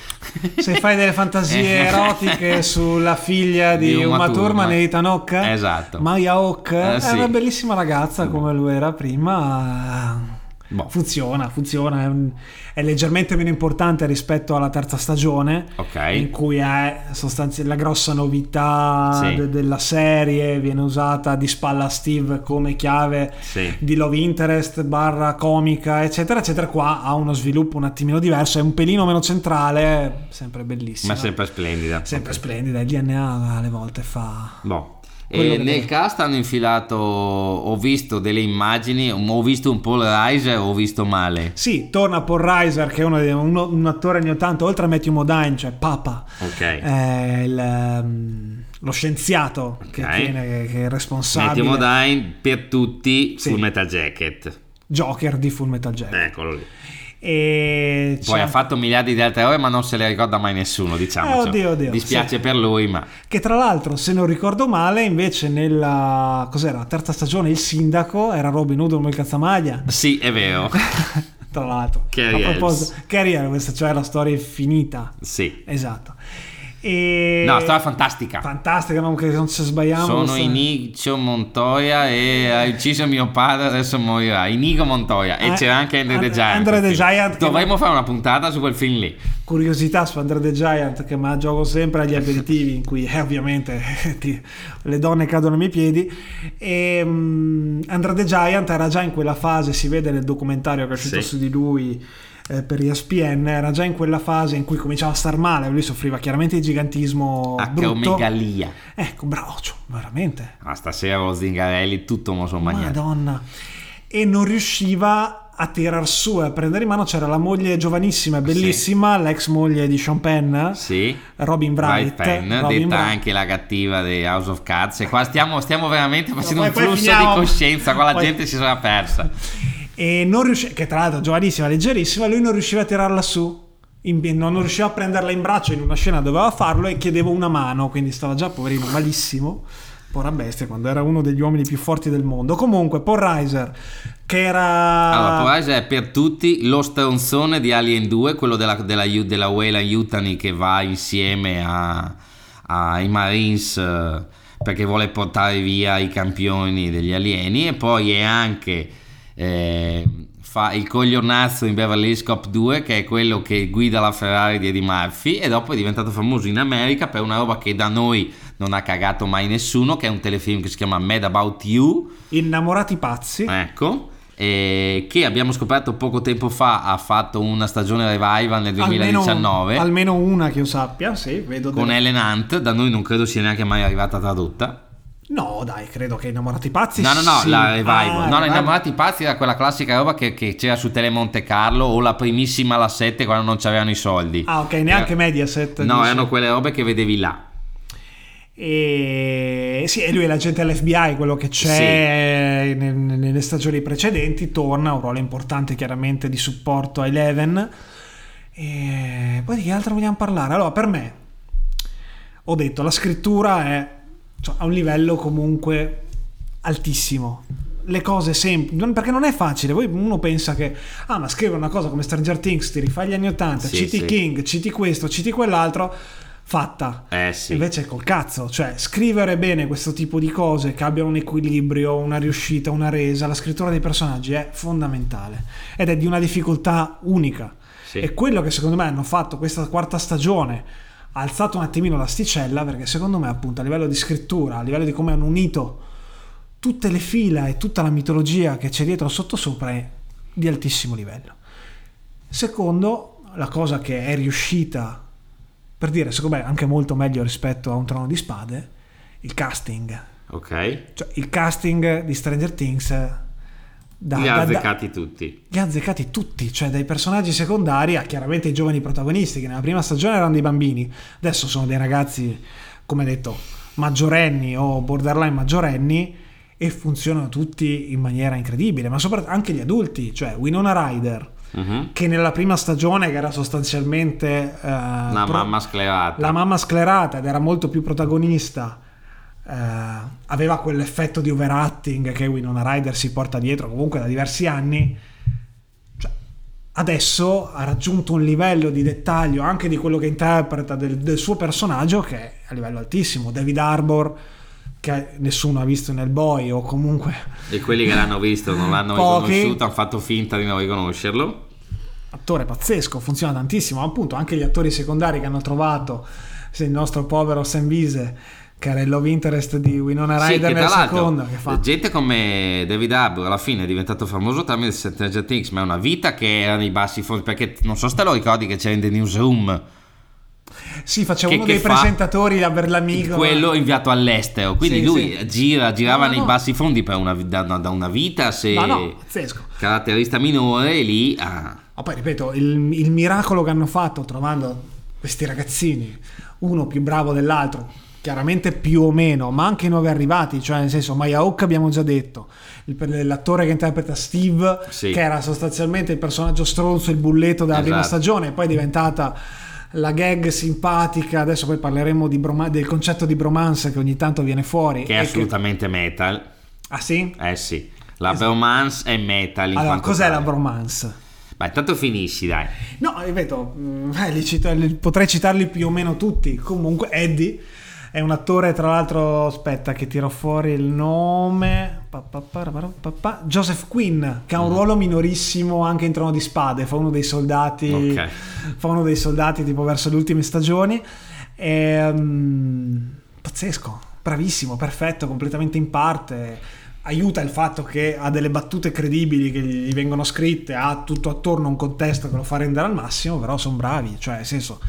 Se fai delle fantasie erotiche sulla figlia di, Di Uma Uma Thurman e Ethan Hawke, Esatto. Maya Hawke, Eh, è sì. una bellissima ragazza come lui era prima. Boh. Funziona, funziona, è, un- è leggermente meno importante rispetto alla terza stagione, Ok. in cui è sostanzialmente la grossa novità Sì. de- della serie, viene usata di spalla a Steve come chiave Sì. di love interest barra comica eccetera eccetera qua ha uno sviluppo un attimino diverso è un pelino meno centrale sempre bellissimo Ma sempre splendida. sempre splendida il DNA alle volte fa Boh. E che nel cast hanno infilato, ho visto delle immagini, ho visto un Paul Reiser, ho visto male. sì torna Paul Reiser che è uno uno- un attore anni 80 oltre a Matthew Modine cioè Papa Ok. è il, ehm, lo scienziato che, Ok. tiene, che, che è responsabile Matthew Modine per tutti Sì. Full Metal Jacket. Joker di Full Metal Jacket Eccolo lì. E Poi ha fatto miliardi di altre ore, ma non se le ricorda mai nessuno, diciamo. Eh, oddio, oddio, Dispiace sì. per lui, ma Che tra l'altro, se non ricordo male, invece nella cos'era, terza stagione il sindaco era Robin Hood come il cazzamaglia. sì, è vero. tra l'altro, proposito, Elves. Cioè la storia infinita. sì. Esatto. E... No, storia fantastica. Fantastica, non, che non ci sbagliamo. Sono sta- Inigo Montoya e ha ucciso mio padre, adesso morirà. Inigo Montoya e Eh, c'era anche Andre the And- Giant. Andre the. Giant che- Dovremmo fare una puntata su quel film lì. Curiosità su Andre the Giant che me la gioco sempre agli aperitivi in cui eh, ovviamente ti- le donne cadono ai miei piedi e mm, Andre the Giant era già in quella fase si vede nel documentario che è uscito Sì. su di lui eh, per ESPN era già in quella fase in cui cominciava a star male lui soffriva chiaramente di gigantismo brutto Acromegalia. ecco bravo cioè, veramente Ma stasera con Zingarelli tutto mo sono mangiato. Madonna. E non riusciva a tirar su e a prendere in mano. C'era la moglie giovanissima e bellissima, l'ex moglie di Sean Penn, Sì. Robin Bright. Bright Penn, Robin detta Bright. anche la cattiva di House of Cards. E qua stiamo, stiamo veramente facendo poi- un flusso finiamo. di coscienza. Qua la Poi- gente si sarà persa. E non riusciva, che tra l'altro giovanissima, leggerissima, lui non riusciva a tirarla su. In- non riusciva a prenderla in braccio in una scena doveva farlo e chiedevo una mano, quindi stava già poverino malissimo. Porra bestia, quando era uno degli uomini più forti del mondo. Comunque, Paul Reiser, che era. Allora, Polise è per tutti lo stronzone di Alien 2, quello della, della, della Weyland Yutani che va insieme a- ai Marines eh, perché vuole portare via i campioni degli alieni e poi è anche eh, fa il coglionazzo in Beverly Hills Cop 2 che è quello che guida la Ferrari di Eddie Murphy e dopo è diventato famoso in America per una roba che da noi non ha cagato mai nessuno che è un telefilm che si chiama Mad About You Innamorati pazzi. Ecco, eh, che abbiamo scoperto poco tempo fa ha fatto una stagione revival nel 2019 Almeno, almeno una che io sappia, sì, vedo. con delle- Ellen Hunt, da noi non credo sia neanche mai arrivata tradotta. No, dai, credo che Innamorati pazzi. No, no, no, sì. la revival. Ah, no, no. Innamorati Pazzi era quella classica roba che, che c'era su Tele Monte Carlo o la primissima la 7 quando non c'avevano i soldi. Ah, ok, neanche Eh, Mediaset. No, dici. erano quelle robe che vedevi là. E sì, e lui è l'agente dell'FBI, quello che c'è ne- nelle stagioni precedenti, torna, un ruolo importante chiaramente di supporto a Eleven. E poi di che altro vogliamo parlare? Allora, per me, ho detto, la scrittura è cioè, a un livello comunque altissimo. Le cose semplici, perché non è facile. Poi uno pensa che, ah, ma scrivere una cosa come Stranger Things, ti rifai gli anni 80, Sì, citi sì. King, citi questo, citi quell'altro, fatta. Eh sì. Invece è col cazzo, cioè scrivere bene questo tipo di cose che abbiano un equilibrio, una riuscita, una resa, la scrittura dei personaggi è fondamentale ed è di una difficoltà unica. Sì. E quello che secondo me hanno fatto questa quarta stagione alzato un attimino l'asticella perché secondo me appunto a livello di scrittura, a livello di come hanno unito tutte le fila e tutta la mitologia che c'è dietro sottosopra è di altissimo livello. Secondo, la cosa che è riuscita, per dire, secondo me anche molto meglio rispetto a un trono di spade, il casting. Ok? Cioè, il casting di Stranger Things da, Li da- ha da- azzeccati tutti. li ha azzeccati tutti, cioè dai personaggi secondari a chiaramente i giovani protagonisti che nella prima stagione erano dei bambini, adesso sono dei ragazzi, come detto, maggiorenni o borderline maggiorenni e funzionano tutti in maniera incredibile, ma soprattutto anche gli adulti, cioè Winona Ryder Mhm. che nella prima stagione che era sostanzialmente eh, La pro- mamma sclerata. la mamma sclerata ed era molto più protagonista eh, aveva quell'effetto di overacting che Winona Ryder si porta dietro comunque da diversi anni. Cioè, adesso ha raggiunto un livello di dettaglio anche di quello che interpreta del, del suo personaggio che è a livello altissimo. David Arbor che nessuno ha visto nel boy o comunque e quelli che l'hanno visto non l'hanno Pochi. riconosciuto hanno fatto finta di non riconoscerlo attore pazzesco funziona tantissimo appunto anche gli attori secondari che hanno trovato se il nostro povero Sam Vise che era il love interest di Winona Sì, Ryder che nel secondo che fa? gente come David Arbor alla fine è diventato famoso tramite Stranger Things ma è una vita che era nei bassi fondi perché non so se te lo ricordi che c'era in The Newsroom. Sì faceva uno che dei presentatori là per l'amico quello inviato all'estero. Quindi Sì, lui sì. gira, girava No, nei no. bassi fondi per una, da, da una vita se no no pazzesco. caratterista minore lì ah, Ma poi ripeto, il, il miracolo che hanno fatto trovando questi ragazzini, uno più bravo dell'altro, chiaramente più o meno, ma anche i nuovi arrivati, cioè nel senso Maya Hawke abbiamo già detto, il- l'attore che interpreta Steve, Sì. che era sostanzialmente il personaggio stronzo, il bulletto della prima Esatto. stagione, poi è diventata la gag simpatica, adesso poi parleremo di broma- del concetto di bromance che ogni tanto viene fuori. che è assolutamente metal Ah sì? eh sì la bromance è metal Allora, cos'è tale. la bromance? Vai, intanto finisci dai No, ripeto, mm, eh, cito- potrei citarli più o meno tutti. Comunque, Eddie è un attore, tra l'altro, aspetta che tiro fuori il nome. Pa, pa, pa. Joseph Quinn, che ha un ruolo minorissimo anche in Trono di Spade, fa uno dei soldati, Ok. fa uno dei soldati tipo verso le ultime stagioni. Ehm, pazzesco, bravissimo, perfetto, completamente in parte. Aiuta il fatto che ha delle battute credibili che gli vengono scritte, ha tutto attorno un contesto che lo fa rendere al massimo, però sono bravi. Cioè, nel senso,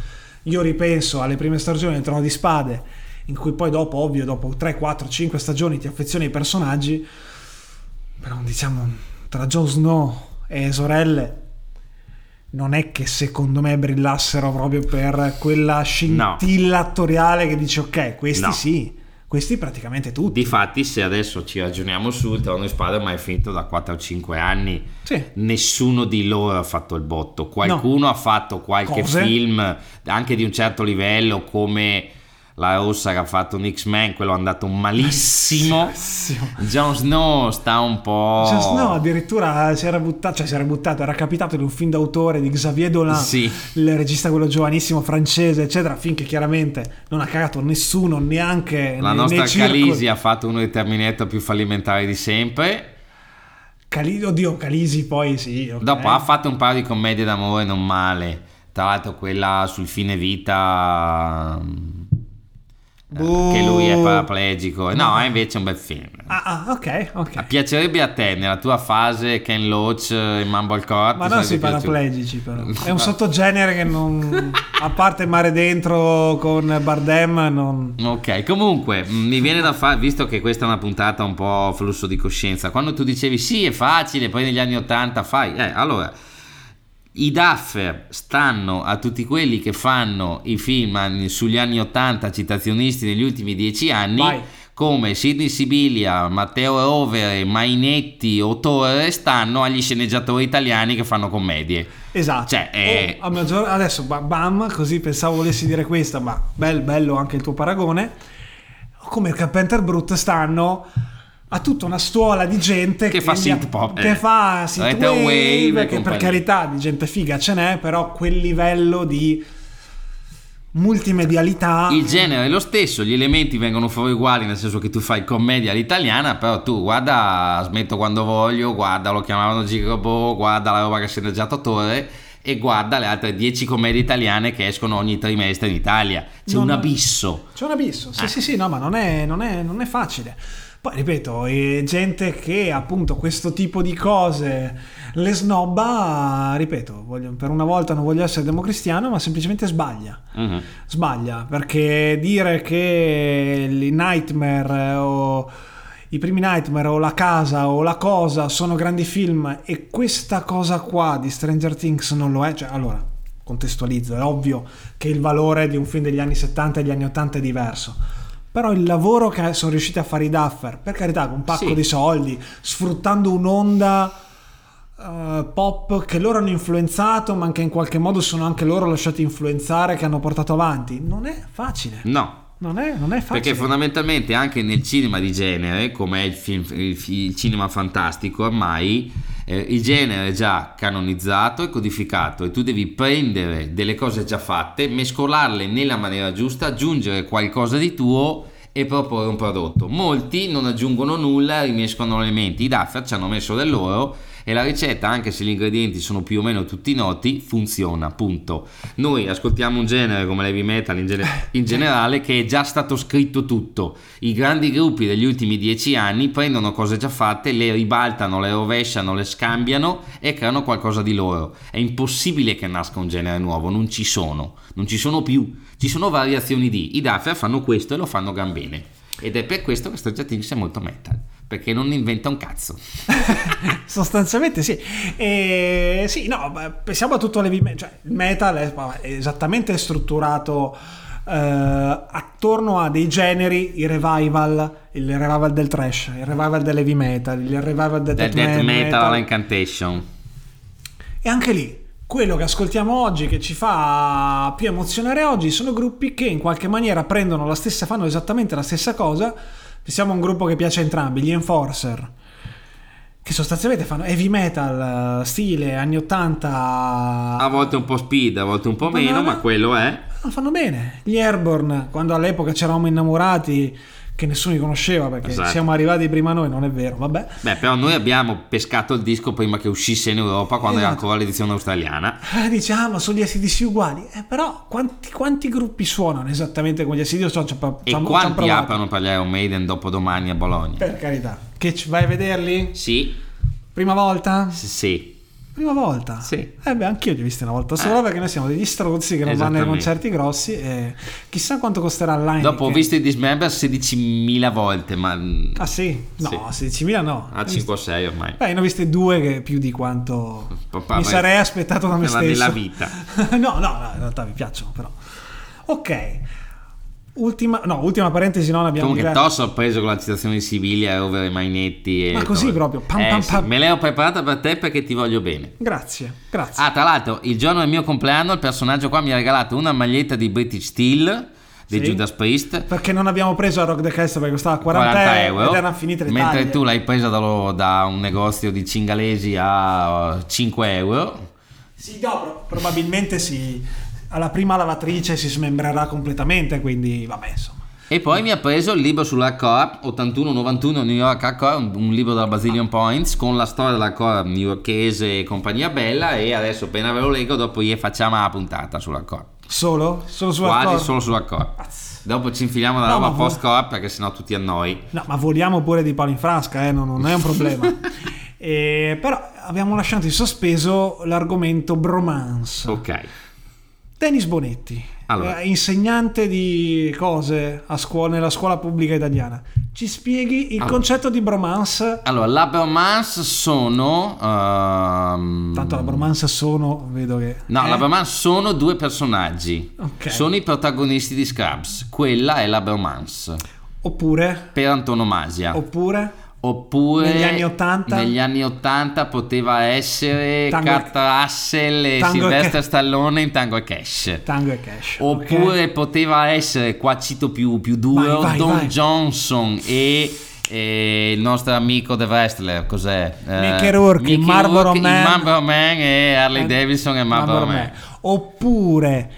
io ripenso alle prime stagioni del Trono di Spade, in cui poi dopo, ovvio, dopo 3, 4, 5 stagioni ti affezioni ai personaggi, però diciamo, tra Jon Snow e sorelle, non è che secondo me brillassero proprio per quella scintilla attoriale che dice ok, questi No. sì, questi praticamente tutti. Difatti, se adesso ci ragioniamo su, il Trono di Spada ormai è finito da 4 o 5 anni. Sì. Nessuno di loro ha fatto il botto. Qualcuno ha fatto qualche Cose. film anche di un certo livello, come la Rossa che ha fatto un X-Men, quello è andato malissimo. Malissimo. Jon Snow sta un po'. Jon Snow addirittura si era buttato, cioè si era buttato, era capitato in un film d'autore di Xavier Dolan, Sì. il regista quello giovanissimo francese, eccetera, finché chiaramente non ha cagato nessuno, neanche La nei- nostra. Calisi ha fatto uno dei Terminator più fallimentari di sempre. Cali- oddio, Calisi poi sì. ok. Dopo ha fatto un paio di commedie d'amore non male. Tra l'altro quella sul fine vita mm, Boh. che lui è paraplegico. No, è invece un bel film. Ah, ah, ok, ok. Piacerebbe a te nella tua fase Ken Loach in Mumblecore? Ma non sui paraplegici però. È un sottogenere che non... A parte Mare Dentro con Bardem non... Ok, comunque mh, mi viene da fare, visto che questa è una puntata un po' flusso di coscienza, quando tu dicevi sì è facile, poi negli anni 80 fai, eh, allora i Duffer stanno a tutti quelli che fanno i film sugli anni 80 citazionisti negli ultimi dieci anni, Vai. come Sidney Sibilia, Matteo Rovere, Mainetti o Torre stanno agli sceneggiatori italiani che fanno commedie. Esatto. Cioè, è- O a maggior- Adesso ba- bam, così pensavo volessi dire questa, ma bel, bello anche il tuo paragone. Come Carpenter Brut stanno a tutta una stuola di gente Che fa gli- synth pop, che eh. fa synthwave, Retrowave e che per carità di gente figa ce n'è, però quel livello di multimedialità Il genere è lo stesso, gli elementi vengono fuori uguali, nel senso che tu fai commedia all'italiana, però tu guarda Smetto quando voglio, guarda Lo chiamavano Girobo, guarda la roba che ha sceneggiato Torre e guarda le altre 10 commedie italiane che escono ogni trimestre in Italia. C'è Non- un abisso. C'è un abisso, Eh. sì, sì, sì, no, ma non è, non è- non è facile. Poi ripeto, è gente che appunto questo tipo di cose le snobba, ripeto, voglio- per una volta non voglio essere democristiano, ma semplicemente sbaglia. Mhm. Sbaglia, perché dire che i Nightmare o i primi Nightmare o La Casa o La Cosa sono grandi film e questa cosa qua di Stranger Things non lo è, cioè allora contestualizzo, è ovvio che il valore di un film degli anni 70 e degli anni 80 è diverso. Però il lavoro che sono riusciti a fare i Duffer, per carità, con un pacco Sì. di soldi, sfruttando un'onda eh, pop che loro hanno influenzato, ma che in qualche modo sono anche loro lasciati influenzare, che hanno portato avanti. Non è facile. No, non è, non è facile. Perché fondamentalmente anche nel cinema di genere, come è il, film, il, il cinema fantastico ormai, eh, il genere è già canonizzato e codificato e tu devi prendere delle cose già fatte, mescolarle nella maniera giusta, aggiungere qualcosa di tuo e proporre un prodotto. Molti non aggiungono nulla, rimescono elementi. I Duffer ci hanno messo del loro e la ricetta, anche se gli ingredienti sono più o meno tutti noti, funziona, punto. Noi ascoltiamo un genere come l'heavy metal in, gene- in generale che è già stato scritto tutto. I grandi gruppi degli ultimi dieci anni prendono cose già fatte, le ribaltano, le rovesciano, le scambiano e creano qualcosa di loro. È impossibile che nasca un genere nuovo, non ci sono, non ci sono più, ci sono variazioni di. I Duffer fanno questo e lo fanno gran bene. Ed è per questo che Stranger Things è molto metal perché non inventa un cazzo. Sostanzialmente sì. E, sì, no, pensiamo a tutto l'heavy metal. Cioè, il metal è, è esattamente strutturato eh, attorno a dei generi, il revival, il revival del trash, il revival dell'heavy metal, il revival del, del death, death metal, metal incantation. E anche lì, quello che ascoltiamo oggi, che ci fa più emozionare oggi, sono gruppi che in qualche maniera prendono la stessa, fanno esattamente la stessa cosa Pensiamo a un gruppo che piace a entrambi, gli Enforcer, che sostanzialmente fanno heavy metal, stile anni 80. A volte un po' speed, a volte un po' meno, ma quello è. Lo fanno bene. Gli Airborne, quando all'epoca c'eravamo innamorati che nessuno li conosceva perché esatto. siamo arrivati prima noi, non è vero, vabbè. Beh, però noi abbiamo pescato il disco prima che uscisse in Europa quando esatto. era ancora l'edizione australiana. Eh, diciamo, sono gli ACDC uguali, eh, però quanti, quanti, gruppi suonano esattamente come gli ACDC? Cioè, cioè, e c'hanno, quanti aprono per gli Iron Maiden dopo domani a Bologna? Per carità. Che ci vai a vederli? Sì. Prima volta? S- sì. Prima volta? Sì. Eh beh, anch'io li ho visti una volta sola eh. perché noi siamo degli strozzi che non vanno ai concerti grossi e chissà quanto costerà l'anno. Dopo ho visto i Dismember 16.000 volte, ma... Ah sì? No, sì. 16.000 no. Ah, 5-6 ormai. Beh, ne ho viste due che più di quanto Papà, mi sarei aspettato da me stesso. Nella vita. no, no, no, in realtà mi piacciono però. Ok. Ultima, no, ultima parentesi, non abbiamo Comunque, t'ho sorpreso con la citazione di Sibilia over i mainetti. E Ma così dove... proprio. Pam, eh, pam, pam. Sì, me l'ho preparata per te perché ti voglio bene. Grazie, grazie. Ah, tra l'altro, il giorno del mio compleanno, il personaggio qua mi ha regalato una maglietta di British Steel di sì, Judas Priest perché non abbiamo preso a Rock the Castle perché costava 40, 40 euro ed erano finite le mentre taglie. tu l'hai presa da, da, un negozio di cingalesi a 5 euro sì no probabilmente si alla prima lavatrice si smembrerà completamente, quindi vabbè insomma. E poi mi ha preso il libro sull'Hardcore 81-91 New York Hardcore, un, libro della Basilion Points con la storia dell'Hardcore newyorkese e compagnia bella e adesso appena ve lo leggo dopo gli facciamo la puntata sull'Hardcore. Solo? Solo sull'Hardcore? Quasi solo sull'Hardcore. Dopo ci infiliamo nella no, roba post-core perché sennò tutti a noi. No, ma voliamo pure di palo in frasca, eh? non, non è un problema. e, però abbiamo lasciato in sospeso l'argomento bromance. Ok. Dennis Bonetti, allora. eh, insegnante di cose scuola, nella scuola pubblica italiana. Ci spieghi il allora. concetto di bromance? Allora, la bromance sono... Uh, Tanto la bromance sono, vedo che... No, eh? la bromance sono due personaggi. Okay. Sono i protagonisti di Scrubs. Quella è la bromance. Oppure? Per antonomasia. Oppure? Oppure negli anni 80, negli anni 80 poteva essere Tango Kurt Russell e Sylvester e Stallone in Tango e Cash. Tango e Cash. Oppure okay. poteva essere, qua cito più, più duro, vai, vai, Don vai. Johnson e, e, il nostro amico The Wrestler, cos'è? Eh, Mickey Rourke, Mickey Marlboro Rourke, Man. Marlboro Man e Harley eh, Davidson e Marlboro, Marlboro Man. Man. Oppure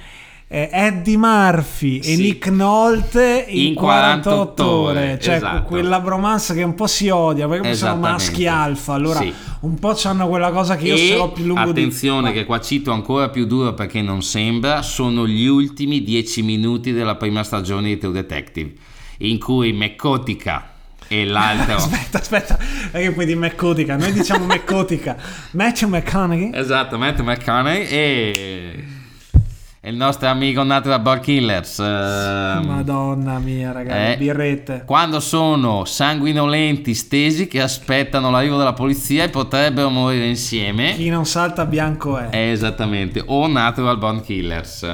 eh, Eddie Murphy sì. e Nick Nolte in, in 48, 48 ore, cioè esatto. quella bromance che un po' si odia perché sono maschi alfa, allora sì. un po' hanno quella cosa che io e, sarò più lungo attenzione di... che qua cito ancora più duro perché non sembra, sono gli ultimi dieci minuti della prima stagione di True Detective in cui McCotica e l'altro aspetta aspetta perché poi di McCotica noi diciamo McCotica Matthew McConaughey esatto Matthew McConaughey e è il nostro amico Natural Ball Killers. Ehm, Madonna mia, ragazzi, eh, birrette. Quando sono sanguinolenti, stesi, che aspettano l'arrivo della polizia e potrebbero morire insieme. Chi non salta bianco è. Eh, esattamente. O Natural Bond Killers.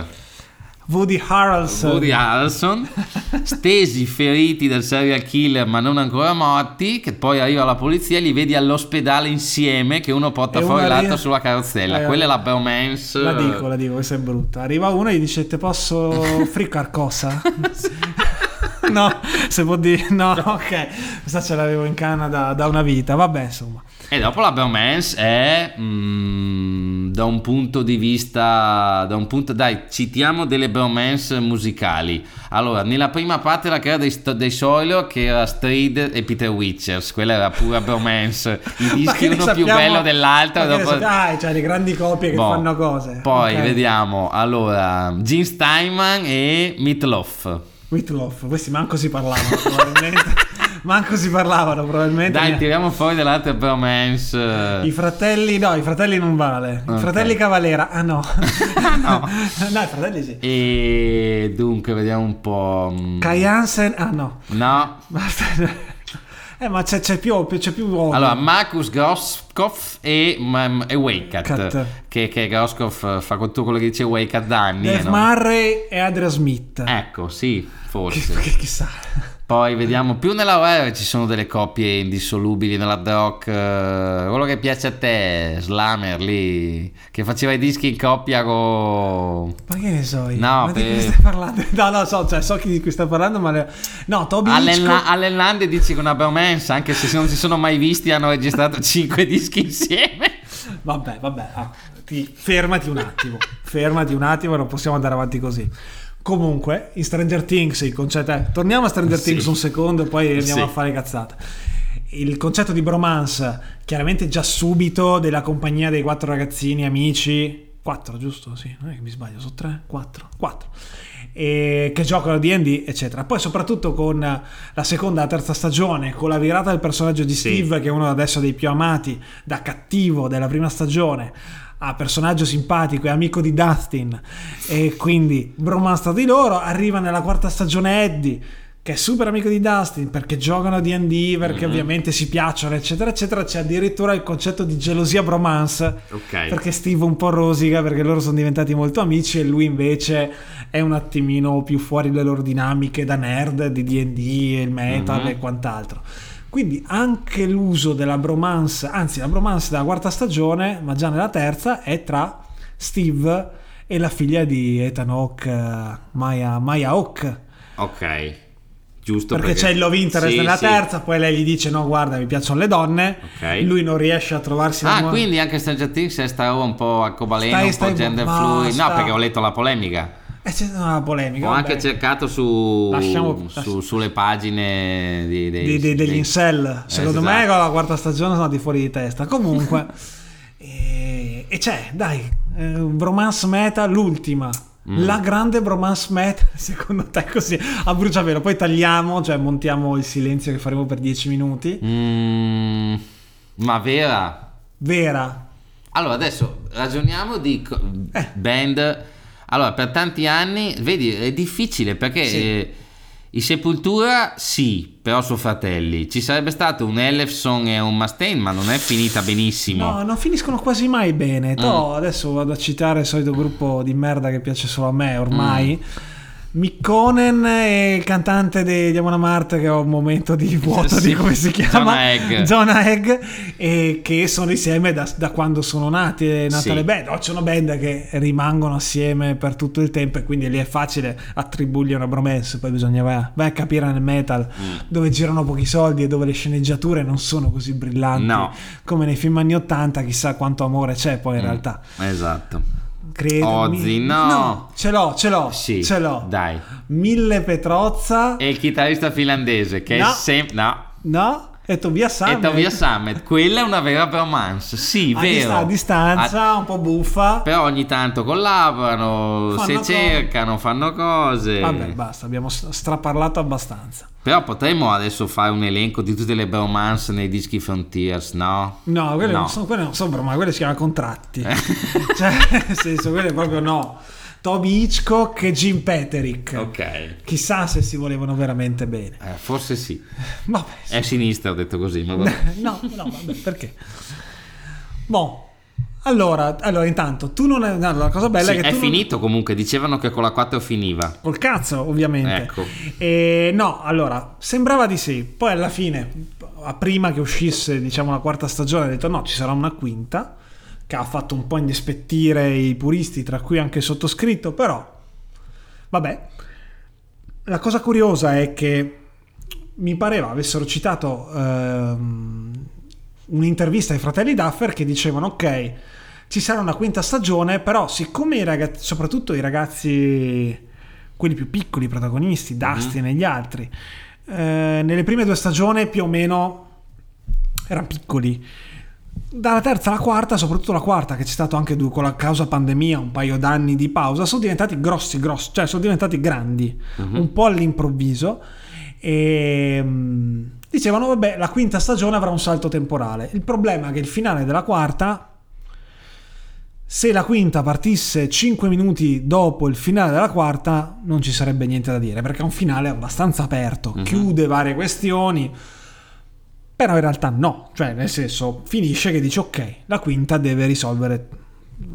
Woody Harrelson. Woody Harrelson, stesi feriti dal serial killer ma non ancora morti, che poi arriva la polizia e li vedi all'ospedale insieme che uno porta e fuori l'altro sulla carrozzella. Eh, Quella è la bromance. La dico, la dico, questa è brutta. Arriva uno e gli dice te posso fricar cosa? no, se può dire, no, ok, questa ce l'avevo in Canada da una vita, vabbè, insomma. E dopo la bromance è mm, da un punto di vista, da un punto, dai, citiamo delle bromance musicali. Allora, nella prima parte la carriera dei, dei Soilor che era Street e Peter Witchers, quella era pura bromance. I dischi uno più sappiamo- bello dell'altro. dopo- sappiamo- Ah, cioè le grandi coppie che Boh. fanno cose. Poi Ok. vediamo, allora, Gene Steinman e Meatloaf. Meatloaf, questi manco si parlavano probabilmente. manco si parlavano probabilmente. Dai, tiriamo fuori dell'altra bromance. I fratelli, no, i fratelli non vale. I Ok. fratelli Cavalera, ah no. no. no, i fratelli sì. E dunque, vediamo un po'. mm, Kai Hansen, ah no. No. Basta. Eh, ma c'è, c'è più, c'è più uomo. Allora, Marcus Groskopf e, mm, e Waycat. Cat. Che, che Groskopf fa tutto quello che dice Waycat da anni. Dave eh, no? Murray e Adria Smith. Ecco, sì, forse. chi- chissà. Poi vediamo più nella web ci sono delle coppie indissolubili nella rock. eh, quello che piace a te, Slammer lì, che faceva i dischi in coppia con. Ma che ne so io? No, ma di per- chi stai parlando? No, no, so, cioè, so chi di cui stai parlando, ma... Le... No, Toby Allen, Hitchcock... Allen Land dici che una bromance, anche se non si sono mai visti, hanno registrato 5 dischi insieme. Vabbè, vabbè, ah, ti- fermati un attimo, fermati un attimo, non possiamo andare avanti così. Comunque, in Stranger Things il concetto è... Torniamo a Stranger Sì. Things un secondo e poi andiamo Sì. a fare cazzate. Il concetto di bromance, chiaramente già subito della compagnia dei quattro ragazzini amici... Quattro, giusto? Sì, non è che mi sbaglio, sono tre? Quattro? Quattro. E che giocano a D&D, eccetera. Poi soprattutto con la seconda e la terza stagione, con la virata del personaggio di Sì. Steve, che è uno adesso dei più amati, da cattivo della prima stagione a personaggio simpatico e amico di Dustin e quindi bromance tra di loro arriva nella quarta stagione Eddie che è super amico di Dustin perché giocano a D&D perché Mhm. ovviamente si piacciono eccetera eccetera c'è addirittura il concetto di gelosia bromance Ok. perché Steve un po' rosica perché loro sono diventati molto amici e lui invece è un attimino più fuori dalle loro dinamiche da nerd di D&D e il metal Mhm. e quant'altro quindi anche l'uso della bromance anzi la bromance della quarta stagione ma già nella terza è tra Steve e la figlia di Ethan Hawke Maya, Maya Hawke Ok. Giusto perché, c'è il love interest Sì, nella sì. terza poi lei gli dice no guarda mi piacciono le donne Ok. lui non riesce a trovarsi Ah, quindi anche Stranger Things è sta un po' arcobaleno, Stai- un stai- po' gender fluid. No, perché ho letto la polemica. Eh, c'è una polemica. Ho vabbè. anche cercato su, Lasciamo- su- sulle pagine di- dei- Di- di- degli incel. Secondo me esatto. con la quarta stagione sono andati fuori di testa. Comunque, e, e c'è, dai, eh, bromance meta, l'ultima. Mm. La grande bromance meta, secondo te così, a bruciapelo. Poi tagliamo, cioè montiamo il silenzio che faremo per 10 minuti. Mm, ma vera? Vera. Allora, adesso ragioniamo di Eh. band. Allora, per tanti anni, vedi, è difficile perché Sì. eh, i Sepultura sì, però sono fratelli. Ci sarebbe stato un Elefson e un Mustaine, ma non è finita benissimo. No, non finiscono quasi mai Mm. bene. Toh, adesso vado a citare il solito gruppo di merda che piace solo a me ormai. Mm. Mikkonen e il cantante di Diamona Marte che ho un momento di vuoto Sì, di come si chiama Jonah Egg. Jonah Egg e che sono insieme da, da quando sono nati è nata Sì. le band o c'è una band che rimangono assieme per tutto il tempo e quindi lì è facile attribuirgli una bromance poi bisogna vai vai a capire nel metal Mm. dove girano pochi soldi e dove le sceneggiature non sono così brillanti No. come nei film anni 80 chissà quanto amore c'è poi in Mm, realtà Esatto. Credo, Ozzy, no. ce l'ho ce l'ho Sì, ce l'ho dai. Mille Petrozza E il chitarrista finlandese che No. è sempre... No. no e Tobias E Sammet Tobias Summit, quella è una vera bromance, sì, a, vero. a distanza un po' buffa Però ogni tanto collaborano, Fanno se cose. cercano, fanno cose. vabbè basta abbiamo straparlato abbastanza Però potremmo adesso fare un elenco di tutte le bromance nei dischi Frontiers, no? no quelle No. non sono quelle non sono broma quelle si chiamano contratti cioè nel senso quelle proprio no Toby Hitchcock e Jim Peterick Ok. chissà se si volevano veramente bene Eh, forse sì. vabbè sì. È a sinistra, ho detto così. Ma vabbè. no, no, vabbè, perché? Boh, allora, allora intanto, tu non è... no, la cosa bella Sì, è che è tu non- finito comunque, dicevano che con la 4 finiva. Col cazzo, ovviamente. Ecco. E no, allora, sembrava di sì. Poi alla fine, prima che uscisse, diciamo, la quarta stagione, ha detto no, ci sarà una quinta, che ha fatto un po' indispettire i puristi, tra cui anche il sottoscritto, però, vabbè. la cosa curiosa è che mi pareva avessero citato ehm, un'intervista ai fratelli Duffer che dicevano ok, ci sarà una quinta stagione, però siccome i ragazzi, soprattutto i ragazzi, quelli più piccoli, i protagonisti, Dustin mm-hmm. e gli altri, eh, nelle prime due stagioni più o meno erano piccoli. Dalla terza alla quarta, soprattutto la quarta, che c'è stato anche con la causa pandemia, un paio d'anni di pausa, sono diventati grossi, grossi, cioè sono diventati grandi, mm-hmm. un po' all'improvviso. E mm, dicevano, vabbè, la quinta stagione avrà un salto temporale. Il problema è che il finale della quarta se la quinta partisse 5 minuti dopo il finale della quarta non ci sarebbe niente da dire perché è un finale abbastanza aperto, uh-huh. chiude varie questioni, però in realtà no, cioè nel senso finisce che dice ok, la quinta deve risolvere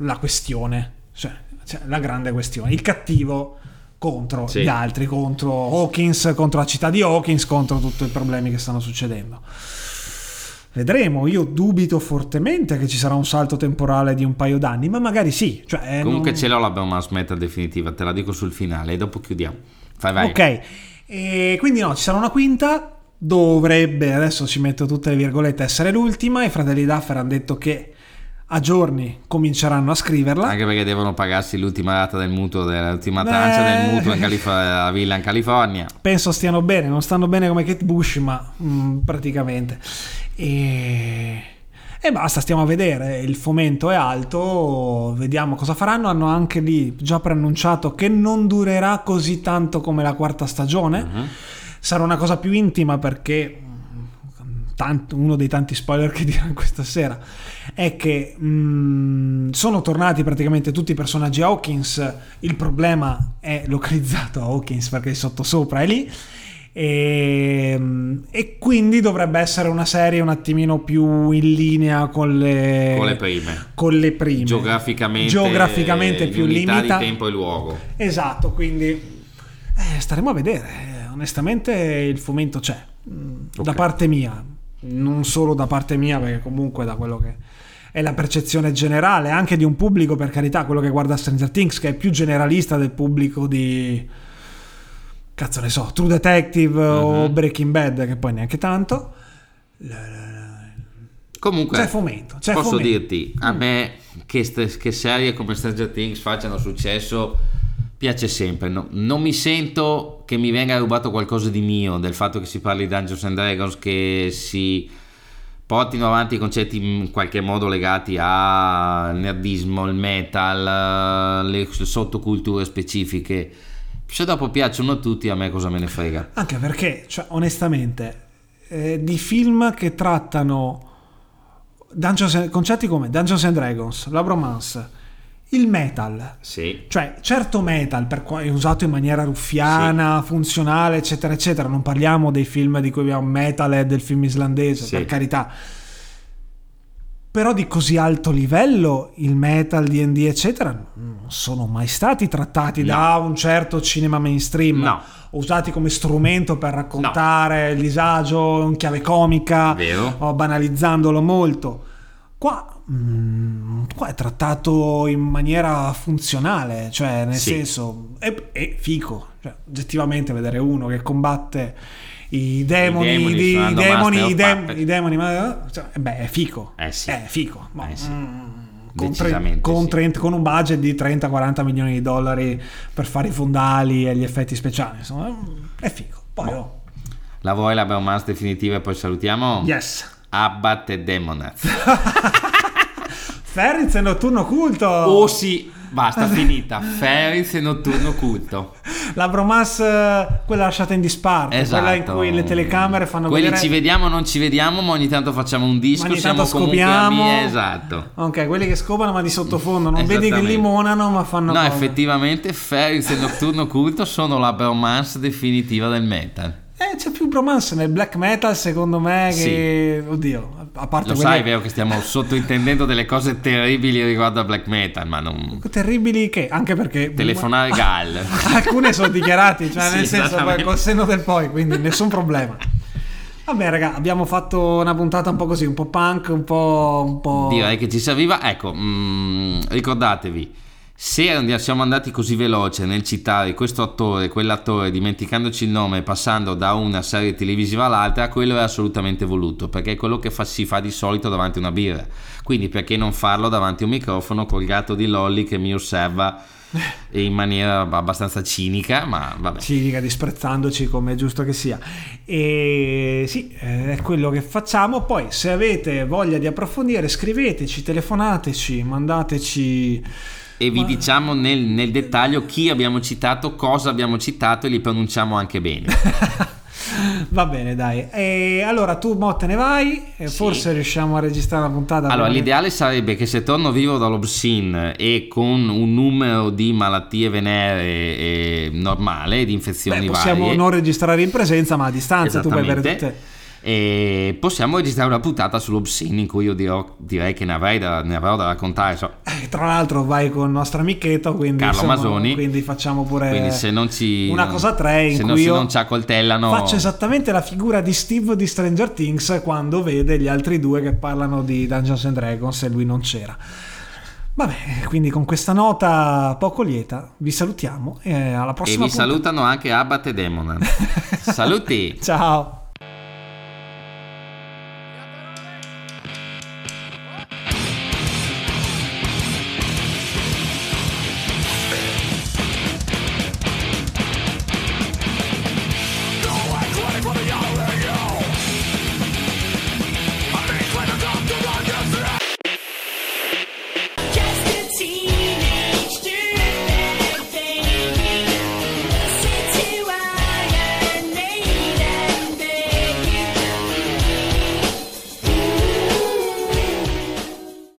la questione, cioè, cioè la grande questione, il cattivo contro sì. gli altri, contro Hawkins, contro la città di Hawkins, contro tutti i problemi che stanno succedendo. Vedremo, io dubito fortemente che ci sarà un salto temporale di un paio d'anni, ma magari sì. Cioè, Comunque non... ce l'ho la Baumas meta definitiva, te la dico sul finale e dopo chiudiamo. Fai, vai. Ok, e quindi no, ci sarà una quinta, dovrebbe, adesso ci metto tutte le virgolette, essere l'ultima. I fratelli Duffer hanno detto che a giorni cominceranno a scriverla. Anche perché devono pagarsi l'ultima rata del mutuo, dell'ultima trancia del mutuo in Calif- a villa in California. Penso stiano bene, non stanno bene come Kate Bush, ma mh, mm, praticamente. E... e basta, stiamo a vedere. Il fomento è alto, vediamo cosa faranno. Hanno anche lì già preannunciato che non durerà così tanto come la quarta stagione. Uh-huh. Sarà una cosa più intima perché tanto, uno dei tanti spoiler che dirò questa sera è che mh, mm, sono tornati praticamente tutti i personaggi Hawkins. Il problema è localizzato a Hawkins perché il sottosopra è lì. E, e, quindi dovrebbe essere una serie un attimino più in linea con le, con le prime, con le prime. Geograficamente, geograficamente più limita di tempo e luogo. Esatto quindi eh, staremo a vedere onestamente il fomento c'è mm, okay. da parte mia non solo da parte mia perché comunque da quello che è la percezione generale anche di un pubblico per carità quello che guarda Stranger Things che è più generalista del pubblico di cazzo ne so, True Detective uh-huh. o mhm. Breaking Bad, che poi neanche tanto. Comunque, c'è fomento. C'è posso fomento. dirti, a mm. me che, che, serie come Stranger Things facciano successo piace sempre. No, non mi sento che mi venga rubato qualcosa di mio del fatto che si parli di Dungeons and Dragons, che si portino avanti i concetti in qualche modo legati al nerdismo, il metal, le sottoculture specifiche se dopo piacciono a tutti, a me cosa me ne frega. Anche perché, cioè, onestamente, eh, di film che trattano Dungeons, concetti come Dungeons and Dragons, la bromance, il metal. Sì. Cioè, certo metal, per è usato in maniera ruffiana, sì. funzionale, eccetera, eccetera. Non parliamo dei film di cui abbiamo metal e del film islandese, sì. per carità però di così alto livello il metal, D&D eccetera non sono mai stati trattati no. da un certo cinema mainstream no. usati come strumento per raccontare no. il disagio in chiave comica Vero. o banalizzandolo molto qua, mm, qua, è trattato in maniera funzionale cioè nel sì. senso è, è fico cioè, oggettivamente vedere uno che combatte i demoni, I demoni, di, i demoni, i demoni, i demoni cioè, beh, è fico. Eh sì. È fico. Eh sì. Mm, con, tre, con, sì. 30, con, un budget di 30-40 milioni di dollari per fare i fondali e gli effetti speciali. Insomma, è figo. Poi, oh. La vuoi la Beaumans definitiva e poi salutiamo? Yes. Abbat e Demonaz. Ferriz e Notturno Culto. Oh sì, basta, finita. Ferriz e Notturno Culto la bromas, quella lasciata in disparte, esatto. quella in cui le telecamere fanno Quelli vedere... ci vediamo, non ci vediamo, ma ogni tanto facciamo un disco, ogni siamo scopiamo. Amici, esatto. Ok, quelli che scopano ma di sottofondo, non vedi che limonano ma fanno No, cose. effettivamente Ferris e Nocturno Culto sono la bromance definitiva del metal. Eh, c'è più bromance nel black metal, secondo me, che... Sì. Oddio, a parte Lo quelle... sai, è vero che stiamo sottointendendo delle cose terribili riguardo al black metal, ma non... Terribili che? Anche perché... Telefonare Gal. Alcune sono dichiarati, cioè sì, nel senso, col senno del poi, quindi nessun problema. Vabbè, raga, abbiamo fatto una puntata un po' così, un po' punk, un po'. Un po'... Direi che ci serviva. Ecco, mm, ricordatevi se siamo andati così veloce nel citare questo attore, quell'attore, dimenticandoci il nome e passando da una serie televisiva all'altra, quello è assolutamente voluto, perché è quello che fa, si fa di solito davanti a una birra. Quindi perché non farlo davanti a un microfono col gatto di Lolly che mi osserva in maniera abbastanza cinica, ma vabbè. Cinica, disprezzandoci come è giusto che sia. E sì, è quello che facciamo. Poi, se avete voglia di approfondire, scriveteci, telefonateci, mandateci e vi diciamo nel, nel, dettaglio chi abbiamo citato, cosa abbiamo citato e li pronunciamo anche bene. Va bene, dai. E allora tu mo te ne vai e sì. forse riusciamo a registrare la puntata. Allora, l'ideale sarebbe che se torno vivo dall'obscene e con un numero di malattie venere normale, di infezioni Beh, possiamo varie. non registrare in presenza, ma a distanza tu puoi avere tutte e possiamo registrare una puntata sull'Obscene in cui io dirò, direi che ne, avrei da, ne avrò da raccontare. So. Eh, tra l'altro vai con il nostro amichetto, quindi, Carlo insomma, Masoni. quindi facciamo pure quindi se non ci, una cosa tre in se cui non, io non ci accoltellano. Faccio esattamente la figura di Steve di Stranger Things quando vede gli altri due che parlano di Dungeons and Dragons e lui non c'era. Vabbè, quindi con questa nota poco lieta vi salutiamo e alla prossima. E vi puntata. salutano anche Abbat e Demonan. Saluti! Ciao!